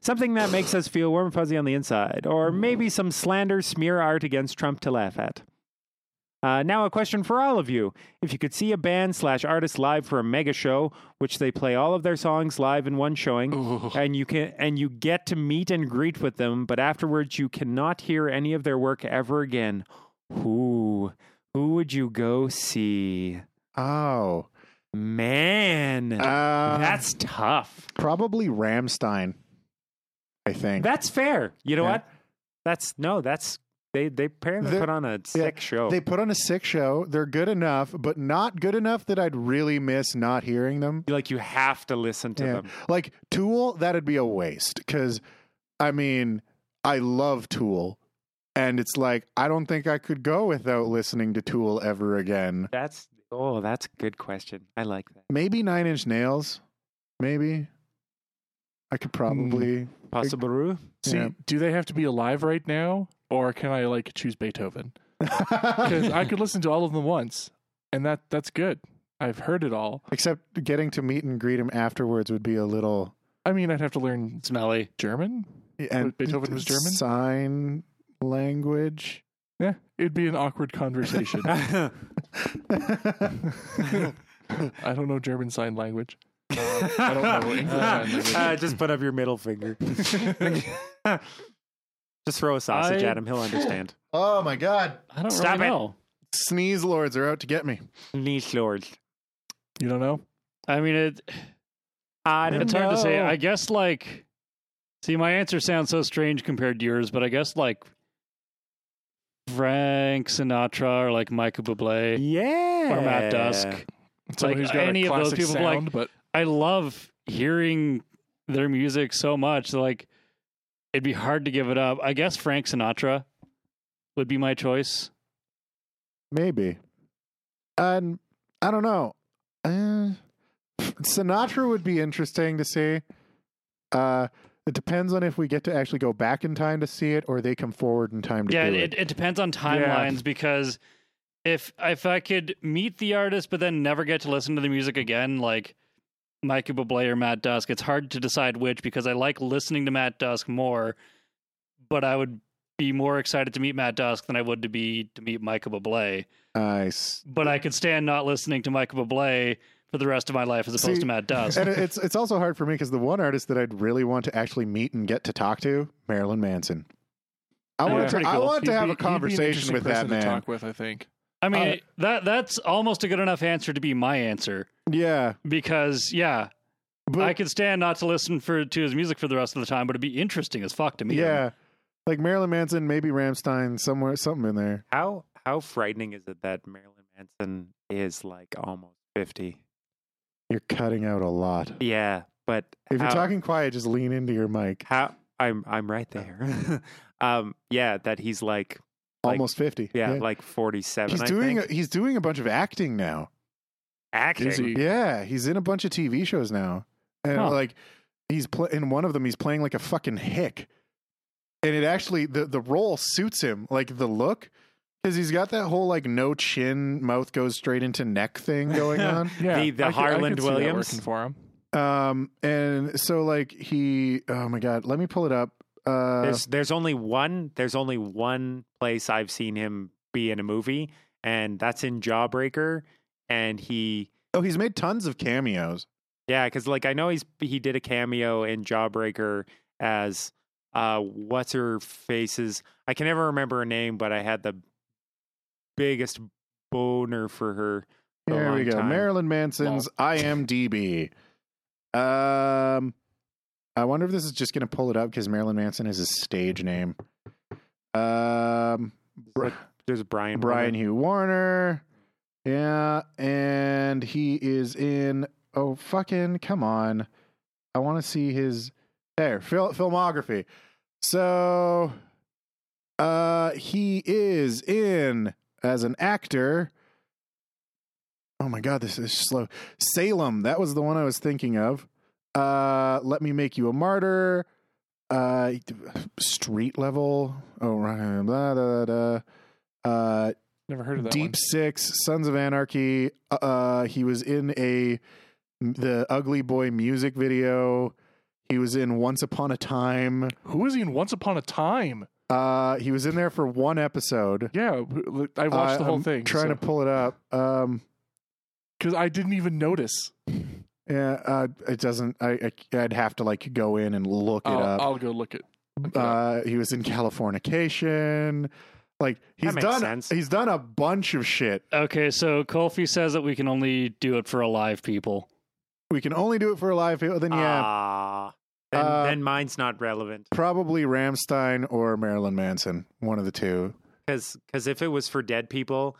something that makes us feel warm and fuzzy on the inside, or maybe some slander smear art against Trump to laugh at. Uh, now, a question for all of you. If you could see a band slash artist live for a mega show, which they play all of their songs live in one showing,
Ooh.
and you can and you get to meet and greet with them, but afterwards you cannot hear any of their work ever again, who who would you go see?
Oh,
Man,
uh,
that's tough.
probably Rammstein. I think.
That's fair. You know
Yeah.
what? That's no, that's they they apparently
They're-
put on a sick show.
They put on a sick show. They're good enough, but not good enough that I'd really miss not hearing them.
like you have to listen to
Yeah.
them.
Like Tool, that'd be a waste because, I mean, I love Tool, and it's like I don't think I could go without listening to Tool ever again.
That's oh, that's a good question. I like that.
Maybe Nine Inch Nails, maybe. I could hmm. probably.
Possible.
See,
Yeah.
do they have to be alive right now, or can I like choose Beethoven? Because I could listen to all of them once, and that that's good. I've heard it all.
Except getting to meet and greet him afterwards would be a little.
I mean, I'd have to learn
Smelly.
German.
And
Beethoven was German?
Sign language.
Yeah, it'd be an awkward conversation. I don't know German sign language. I don't know English sign language.
Uh, just put up your middle finger. Just throw a sausage
I-
at him. He'll understand.
Oh my God!
I don't
Stop
really
it.
know.
Sneeze lords are out to get me.
Sneeze lords.
You don't know?
I mean, it,
I don't
it's hard to say. I guess like, see, my answer sounds so strange compared to yours, but I guess like Frank Sinatra or like Michael Bublé
yeah.
or Matt Dusk.
Someone
Like,
who's got
any
a
of those
classic
people, like-
but
I love hearing their music so much. Like, it'd be hard to give it up. I guess Frank Sinatra would be my choice.
Maybe. And I don't know. Uh, Sinatra would be interesting to see. Uh, it depends on if we get to actually go back in time to see it, or they come forward in time to
Yeah,
do
it,
it.
it depends on timelines because if if I could meet the artist but then never get to listen to the music again, like Michael Bublé or Matt Dusk, it's hard to decide which because I like listening to Matt Dusk more, but I would be more excited to meet Matt Dusk than I would to be to meet Michael Bublé.
Nice.
But I could stand not listening to Michael Bublé for the rest of my life as opposed
See,
to Matt Dusk.
and it's it's also hard for me because the one artist that I'd really want to actually meet and get to talk to, Marilyn Manson. I
Yeah.
want to.
Pretty
I
cool.
want to
he'd
have
be-
a
he'd be an
conversation with that
person to
man.
talk with, I think.
I mean,
uh,
that that's almost a good enough answer to be my answer
Yeah,
because yeah,
but
I could stand not to listen for to his music for the rest of the time, but it'd be interesting as fuck to me.
yeah, like Marilyn Manson, maybe Rammstein, somewhere, something in there.
How how frightening is it that Marilyn Manson is like almost fifty?
You're cutting out a lot.
Yeah, but
If you're talking quiet, just lean into your mic.
how I'm I'm right there. um, yeah, that he's like, Like-
Almost fifty.
yeah, like 47.
he's
I
doing
think.
a, he's doing a bunch of acting now.
acting.
He?
Yeah, he's in a bunch of TV shows now, and
Huh.
like he's pl- in one of them. He's playing like a fucking hick, and it actually the the role suits him, like the look, because he's got that whole like no chin, mouth goes straight into neck thing going on.
Yeah,
The- the
I could- I could
Harland
see that
Williams?
working for him.
Um, and so like he, oh my god, let me pull it up. Uh,
There's there's only one there's only one place I've seen him be in a movie, and that's in Jawbreaker. And he
oh, he's made tons of cameos.
yeah, because like I know he's he did a cameo in Jawbreaker as uh what's her faces. I can never remember her name, but I had the biggest boner for her.
There we go.
time.
Marilyn Manson's IMDb. Um, I wonder if this is just going to pull it up because Marilyn Manson is his stage name. Um, Br-
There's Brian
Brian
Warner.
Hugh Warner. Yeah, and he is in. Oh, fucking come on! I want to see his there fil- filmography. So, uh, he is in as an actor. Oh my god, this is slow. Salem, that was the one I was thinking of. Uh, let me make you a martyr. Uh, street level. Oh, right. Blah, blah, blah. Uh,
Never heard of that
Deep
one.
Six, Sons of Anarchy. Uh, he was in a the Ugly Boy music video. He was in Once Upon a Time.
Who was he in Once Upon a Time?
Uh, he was in there for one episode.
Yeah, I watched the
Uh,
whole
I'm
thing.
Trying to pull it up. Um,
because I didn't even notice.
Yeah, uh, it doesn't. I, I I'd have to like go in and look it
I'll,
up.
I'll go look it. look it.
Uh, he was in Californication. Like he's done.
sense.
He's done a bunch of shit.
Okay, so Kofi says that we can only do it for alive people.
We can only do it for alive people. Then yeah,
Ah, then,
Uh,
then mine's not relevant.
probably Rammstein or Marilyn Manson. One of the two.
because because if it was for dead people,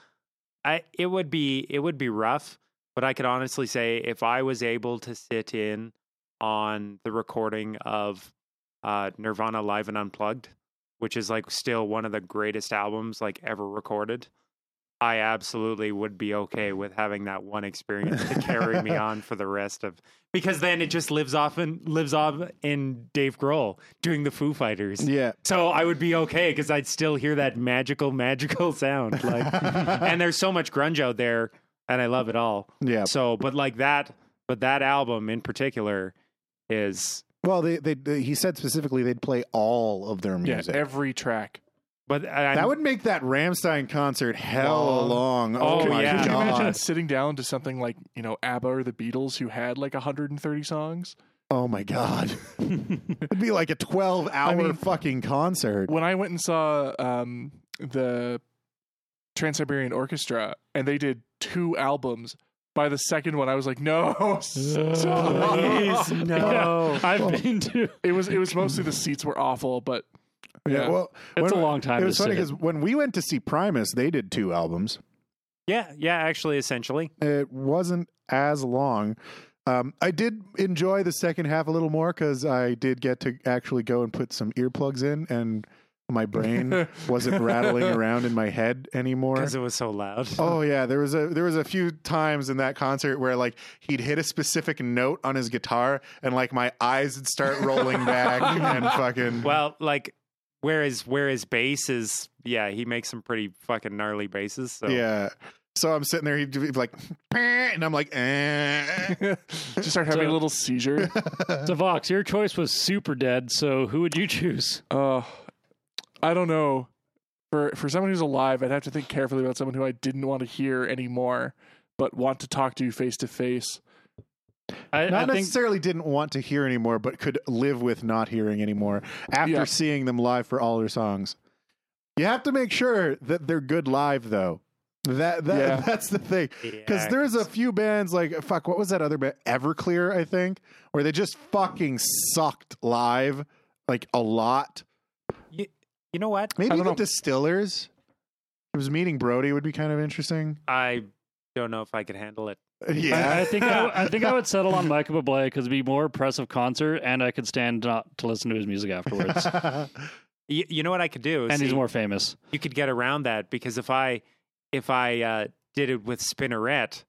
I it would be it would be rough. But I could honestly say if I was able to sit in on the recording of uh, Nirvana Live and Unplugged, which is like still one of the greatest albums like ever recorded, I absolutely would be okay with having that one experience to carry me on for the rest of because then it just lives off and lives off in Dave Grohl doing the Foo Fighters.
Yeah.
So I would be okay because I'd still hear that magical, magical sound. Like, and there's so much grunge out there, and I love it all.
Yeah.
So, but like that, but that album in particular is,
Well, they, they, they he said specifically they'd play all of their
yeah,
music.
every track.
but I,
that would make that Rammstein concert hell long. Oh,
Oh,
my
yeah.
Could you imagine
god.
sitting down to something like you know ABBA or the Beatles, who had like 130 songs?
Oh my god. It'd be like a 12 hour
mean-
fucking concert.
When I went and saw um, the Trans Siberian Orchestra, and they did two albums. By the second one, I was like, "No, stop."
Please, no.
I've been to.
It was it was mostly the seats were awful, but
Yeah,
yeah.
well,
It's
when-
a long time
It
to
was funny because when we went to see Primus, they did two albums.
yeah, yeah. Actually, essentially,
It wasn't as long. Um, I did enjoy the second half a little more because I did get to actually go and put some earplugs in, and my brain wasn't rattling around in my head anymore.
because it was so loud.
Oh yeah, there was a there was a few times in that concert where like he'd hit a specific note on his guitar and like my eyes would start rolling back and fucking
Well, like, whereas whereas bass is, yeah, he makes some pretty fucking gnarly basses. So
yeah. So I'm sitting there, he'd be like, and I'm like, eh.
just start having
So-
a little seizure.
So Vox, your choice was super dead. So who would you choose?
Uh, I don't know. For for someone who's alive, I'd have to think carefully about someone who I didn't want to hear anymore, but want to talk to face to face.
I,
not
I think
necessarily didn't want to hear anymore, but could live with not hearing anymore after
Yeah.
seeing them live for all their songs. You have to make sure that they're good live, though. That that
Yeah.
that's the thing. Because
Yeah.
there's a few bands like fuck, what was that other band? Everclear, I think, where they just fucking sucked live like a lot.
You, you know what?
Maybe the
know.
Distillers. It was meeting Brody would be kind of interesting.
I don't know if I could handle it.
Yeah.
I, I think I, I think I would settle on Michael Bublé because it'd be more impressive concert, and I could stand not to listen to his music afterwards.
You, you know what I could do?
and he's more famous.
you could get around that because if I if I uh, did it with Spinnerette,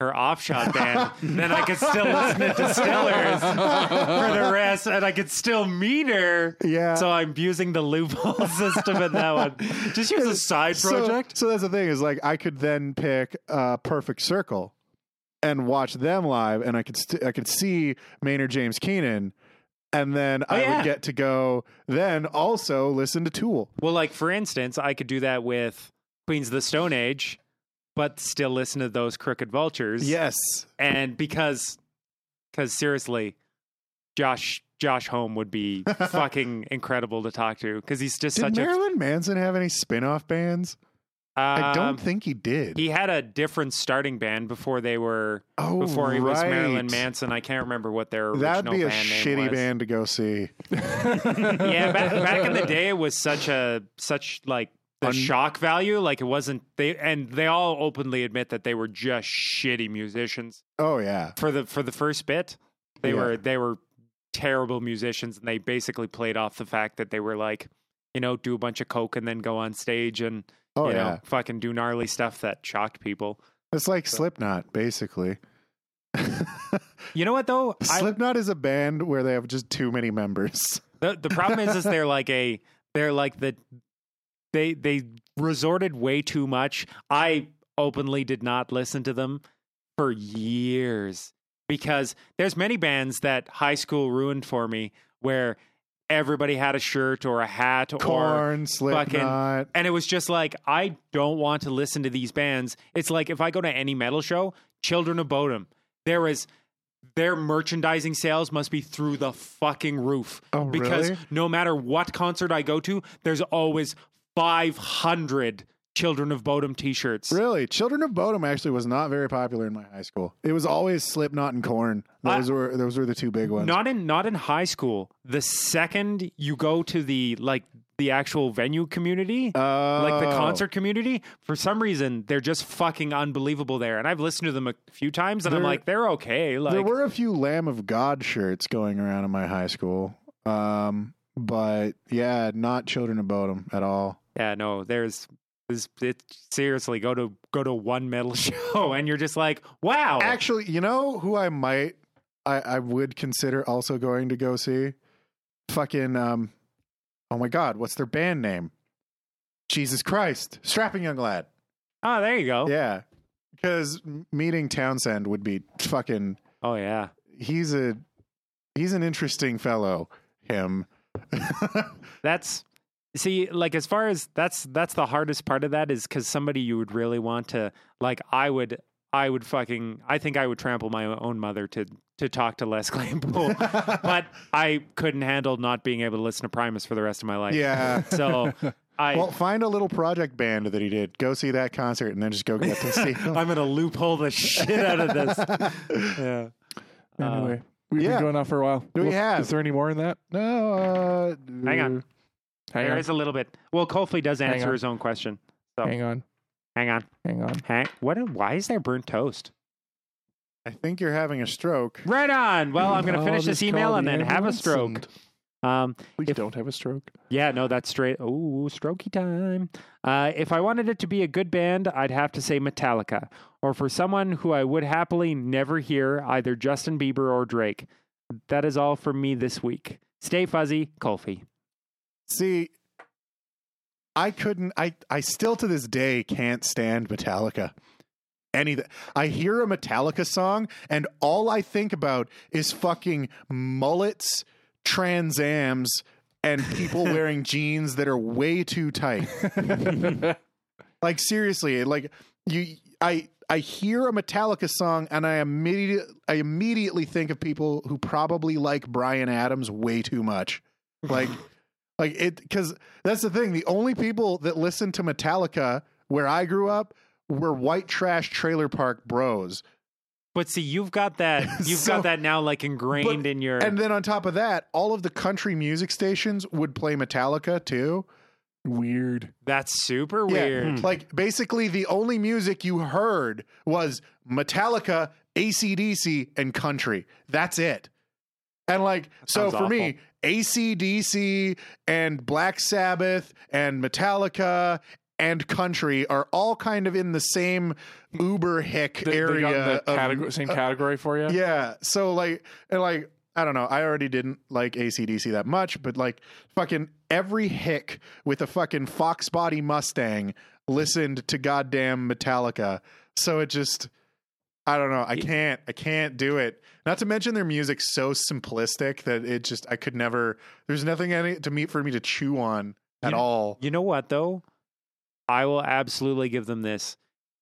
her offshot band, then I could still listen to Distillers for the rest, and I could still meet her.
Yeah.
So I'm using the loophole system in that one. Just use a side project.
So, that's the thing is like I could then pick uh, Perfect Circle and watch them live, and I could st- I could see Maynard James Keenan, and then I
Oh, yeah.
would get to go then also listen to Tool.
well, like for instance, I could do that with Queens of the Stone Age, but still listen to those Crooked Vultures.
Yes.
and because because seriously josh josh Homme would be fucking incredible to talk to because he's just
Did
such
Marilyn Manson have any spin-off bands?
a
I
um,
don't think he did.
he had a different starting band before they were
oh,
before he was
right.
Marilyn Manson. I can't remember what their original
That'd be a
band
shitty
was.
band to go see.
yeah, back, back in the day, it was such a such like the
Un-
shock value. Like it wasn't they, and they all openly admit that they were just shitty musicians.
Oh yeah.
for the for the first bit they
Yeah.
were they were terrible musicians and they basically played off the fact that they were like you know do a bunch of coke and then go on stage and
Oh
you
yeah.
know fucking do gnarly stuff that shocked people
It's like Slipknot, basically.
you know what though I,
Slipknot is a band where they have just too many members.
the, the problem is is they're like a they're like the they they resorted way too much i openly did not listen to them for years because there's many bands that high school ruined for me where everybody had a shirt or a hat or
Korn, Slipknot.
and it was just like I don't want to listen to these bands. It's like if I go to any metal show, Children of Bodom, there is their merchandising sales must be through the fucking roof.
Oh,
because
really?
no matter what concert I go to, there's always 500 Children of Bodom t-shirts.
Really, Children of Bodom actually was not very popular in my high school. It was always Slipknot and Korn. Those were those were the two big ones.
Not in not in high school. The second you go to the like the actual venue community, like the
Oh.
concert community, for some reason they're just fucking unbelievable there. And I've listened to them a few times, and I'm like, they're okay. Like,
there were a few Lamb of God shirts going around in my high school, um, but yeah, not Children of Bodom at all.
Yeah, no, there's. Is it seriously go to go to one metal show and you're just like wow
Actually, you know who I might, I, I would consider also going to go see? Fucking, um, oh my God, what's their band name? Jesus Christ, Strapping Young Lad.
oh there you go
Yeah, because meeting Townsend would be fucking.
oh yeah
He's a, he's an interesting fellow. Him.
That's see, like as far as that's that's the hardest part of that is because somebody you would really want to like. I would, I would fucking, I think I would trample my own mother to to talk to Les Claypool, but I couldn't handle not being able to listen to Primus for the rest of my life.
yeah.
So I.
Well, find a little project band that he did. Go see that concert, and then just go get to see. him.
I'm gonna loophole the shit out of this. Yeah.
Anyway, we've
yeah.
been going on for a while.
We
Well,
have.
Is there any more in that?
no, uh,
Hang on.
Hang
There
on.
is a little bit. Well, Colfley does
Hang
answer
on.
his own question. So
Hang on.
hang on.
Hang on.
Hang. What? Why is there burnt toast?
I think you're having a stroke.
Right on. Well, I'm gonna
Oh,
finish this email and then have a stroke.
and
Um,
Please
If-
don't have a stroke.
Yeah, no, that's straight. Oh, strokey time. Uh, if I wanted it to be a good band, I'd have to say Metallica. Or for someone who I would happily never hear, either Justin Bieber or Drake. That is all from me this week. Stay fuzzy, Colfie.
See, I couldn't. I I still to this day can't stand Metallica. Any, I hear a Metallica song, and all I think about is fucking mullets, Trans Ams, and people wearing jeans that are way too tight. like seriously, like you, I. I hear a Metallica song and I immediately I immediately think of people who probably like Bryan Adams way too much. Like like it because that's the thing. The only people that listened to Metallica where I grew up were white trash trailer park bros.
But see, you've got that. You've
So-
got that now, like ingrained
But-
in your.
And then on top of that, all of the country music stations would play Metallica too.
Weird.
That's super
Yeah,
weird. Hmm.
Like basically the only music you heard was Metallica, ACDC, and country. That's it. And like so for me, ACDC and Black Sabbath and Metallica and country are all kind of in the same uber hick
they
area.
the
of-
category, same uh, category for you.
yeah. So like and like I don't know. I already didn't like ACDC that much, but like fucking every hick with a fucking fox body Mustang listened to goddamn Metallica. So it just I don't know. I can't I can't do it. Not to mention their music's so simplistic that it just I could never there's nothing in it to meet for me to chew on at
You-
all.
You know what though? I will absolutely give them this.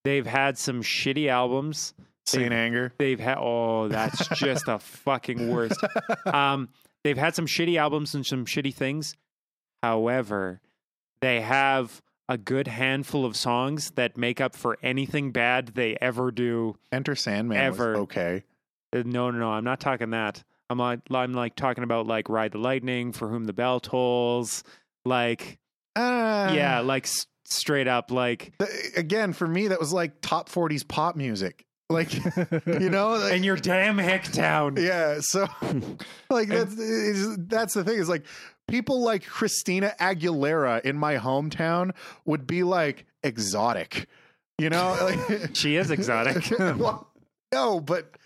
They've had some shitty albums.
Saint Anger.
They've had oh, that's just the fucking worst. Um, they've had some shitty albums and some shitty things. However, they have a good handful of songs that make up for anything bad they ever do.
Enter Sandman
Ever.
was okay.
Uh, No, no, no. I'm not talking that. I'm like, I'm like talking about like Ride the Lightning, For Whom the Bell Tolls, like
Uh,
yeah, like s- straight up like
th- again for me that was like top 40s pop music. Like you know, like,
in your damn hick town.
Yeah, so like that's that's the thing is like people like Christina Aguilera in my hometown would be like exotic, you know? Like,
She is exotic.
well, no, but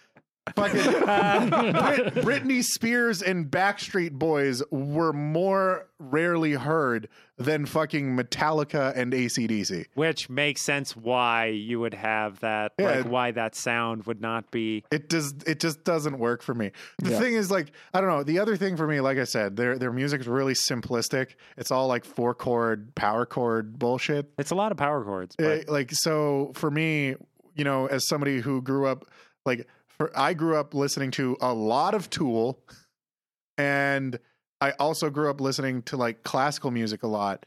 fucking Brit- Britney Spears and Backstreet Boys were more rarely heard than fucking Metallica and ACDC.
Which makes sense why you would have that,
Yeah.
like why that sound would not be.
It does. It just doesn't work for me. The
Yeah.
thing is, like, I don't know. The other thing for me, like I said, their their music's really simplistic. It's all like four chord, power chord bullshit.
It's a lot of power chords, but
Eh, like, so for me, you know, as somebody who grew up, like, for I grew up listening to a lot of Tool, and I also grew up listening to like classical music a lot.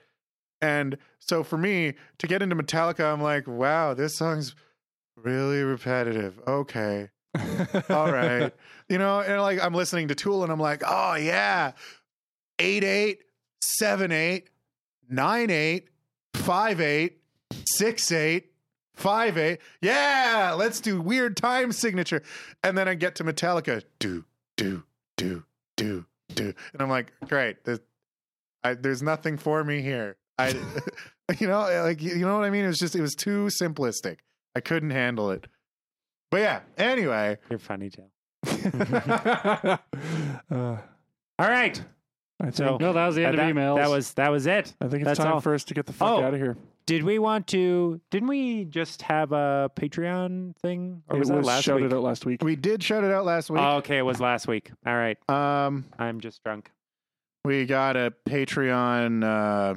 And so for me to get into Metallica, I'm like, wow, this song's really repetitive. Okay. All right. You know, and like I'm listening to Tool and I'm like, oh yeah. Eight eight, seven eight, nine eight, five eight, six eight, five eight. Yeah, let's do weird time signature. And then I get to Metallica. Do, do, do, do, do. And I'm like, great. There's, I, there's nothing for me here. I you know, like you know what I mean? It was just it was too simplistic. I couldn't handle it. But yeah, anyway.
you're funny too.
uh,
All right.
I think,
So
No, that was the end
that,
of emails.
that was that was it.
I think it's
that's
time
all.
for us to get the fuck
Oh.
out of here.
Did we want to? Didn't we just have a Patreon thing, or was
it
that
was
last
shouted
week?
out last week.
We did shout it out last week.
Oh, okay, it was last week. All right,
um
I'm just drunk.
we got a Patreon uh,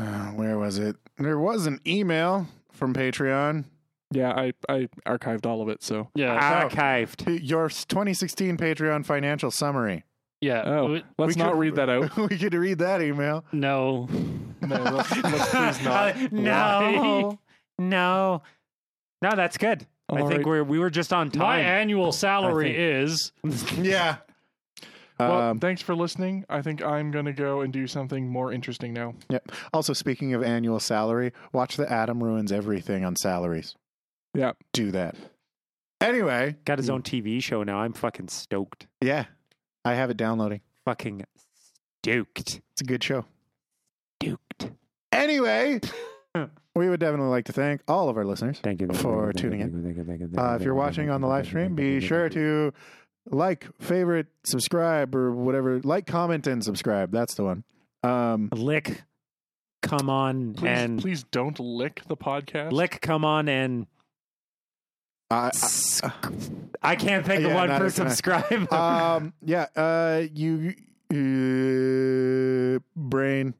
uh where was it? There was an email from Patreon.
Yeah, I, I archived all of it. So
yeah,
Archived.
Your 2016 Patreon financial summary.
Yeah.
oh,
We-
let's
we
not
could-
read that out.
we could read that email.
no,
No, let's, let's please not.
Uh, no, no, no. That's good. I
All
think
right.
we're we were just on time.
my annual salary is
Yeah.
Well,
Um,
thanks for listening. I think I'm gonna go and do something more interesting now.
Yep. Also, speaking of annual salary, watch the Adam ruins everything on salaries.
Yeah.
Do that. Anyway,
Got his own TV show now. I'm fucking stoked.
yeah, I have it downloading.
Fucking stoked.
It's a good show.
Stoked.
Anyway, we would definitely like to thank all of our listeners.
Thank you
For tuning in. Uh, if you're watching on the live stream, be sure to like, favorite, subscribe, or whatever. Like, comment, and subscribe. That's the one. Um,
lick. Come on
Please,
and
please don't lick the podcast.
lick. Come on and.
I,
I can't think of
Yeah,
one
neither
for subscribe.
Um, yeah. Uh, you, uh, brain,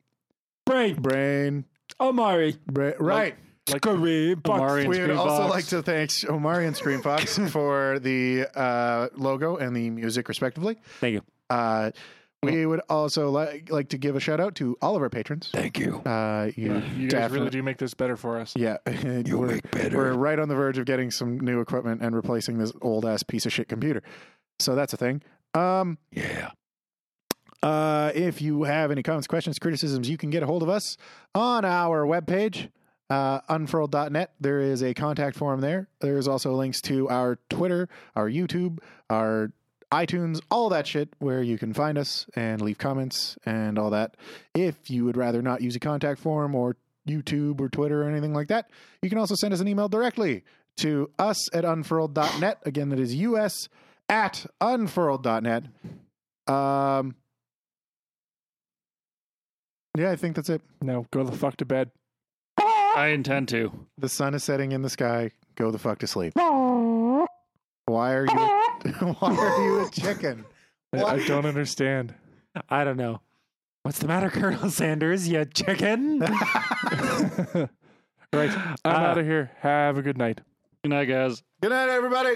Brain.
brain,
Omari.
brain. Right.
Like,
Kareem.
Omari
We would
Screen
also like to thank Omari and Screenfox for the uh, logo and the music, respectively.
Thank you.
We would also like like to give a shout out to all of our patrons.
Thank you.
Uh, you,
you guys really
definitely-
do make this better for us.
Yeah, you we're, we're right on the verge of getting some new equipment and replacing this old ass piece of shit computer. So that's a thing. Um,
Yeah.
Uh, if you have any comments, questions, criticisms, you can get a hold of us on our webpage, uh, unfurled.net. There is a contact form there. There's also links to our Twitter, our YouTube, our iTunes, all that shit where you can find us and leave comments and all that. If you would rather not use a contact form or YouTube or Twitter or anything like that, you can also send us an email directly to us at unfurled.net. Again, that is us at unfurled.net. Um, yeah, I think that's it.
No, go the fuck to bed.
I intend to.
The sun is setting in the sky. Go the fuck to sleep. Why are you? why are you a chicken?
I, I don't understand.
I don't know. What's the matter, Colonel Sanders? You chicken?
Right. I'm
Uh,
out of here. Have a good night.
Good night, guys.
Good night, everybody.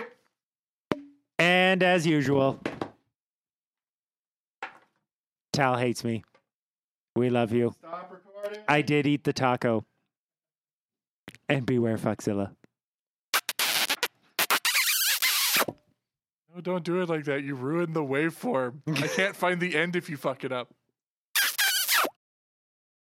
and as usual, Tal hates me. We love you.
Stop recording.
I did eat the taco. And beware, Foxzilla.
Don't do it like that. You ruined the waveform. I can't find the end if you fuck it up.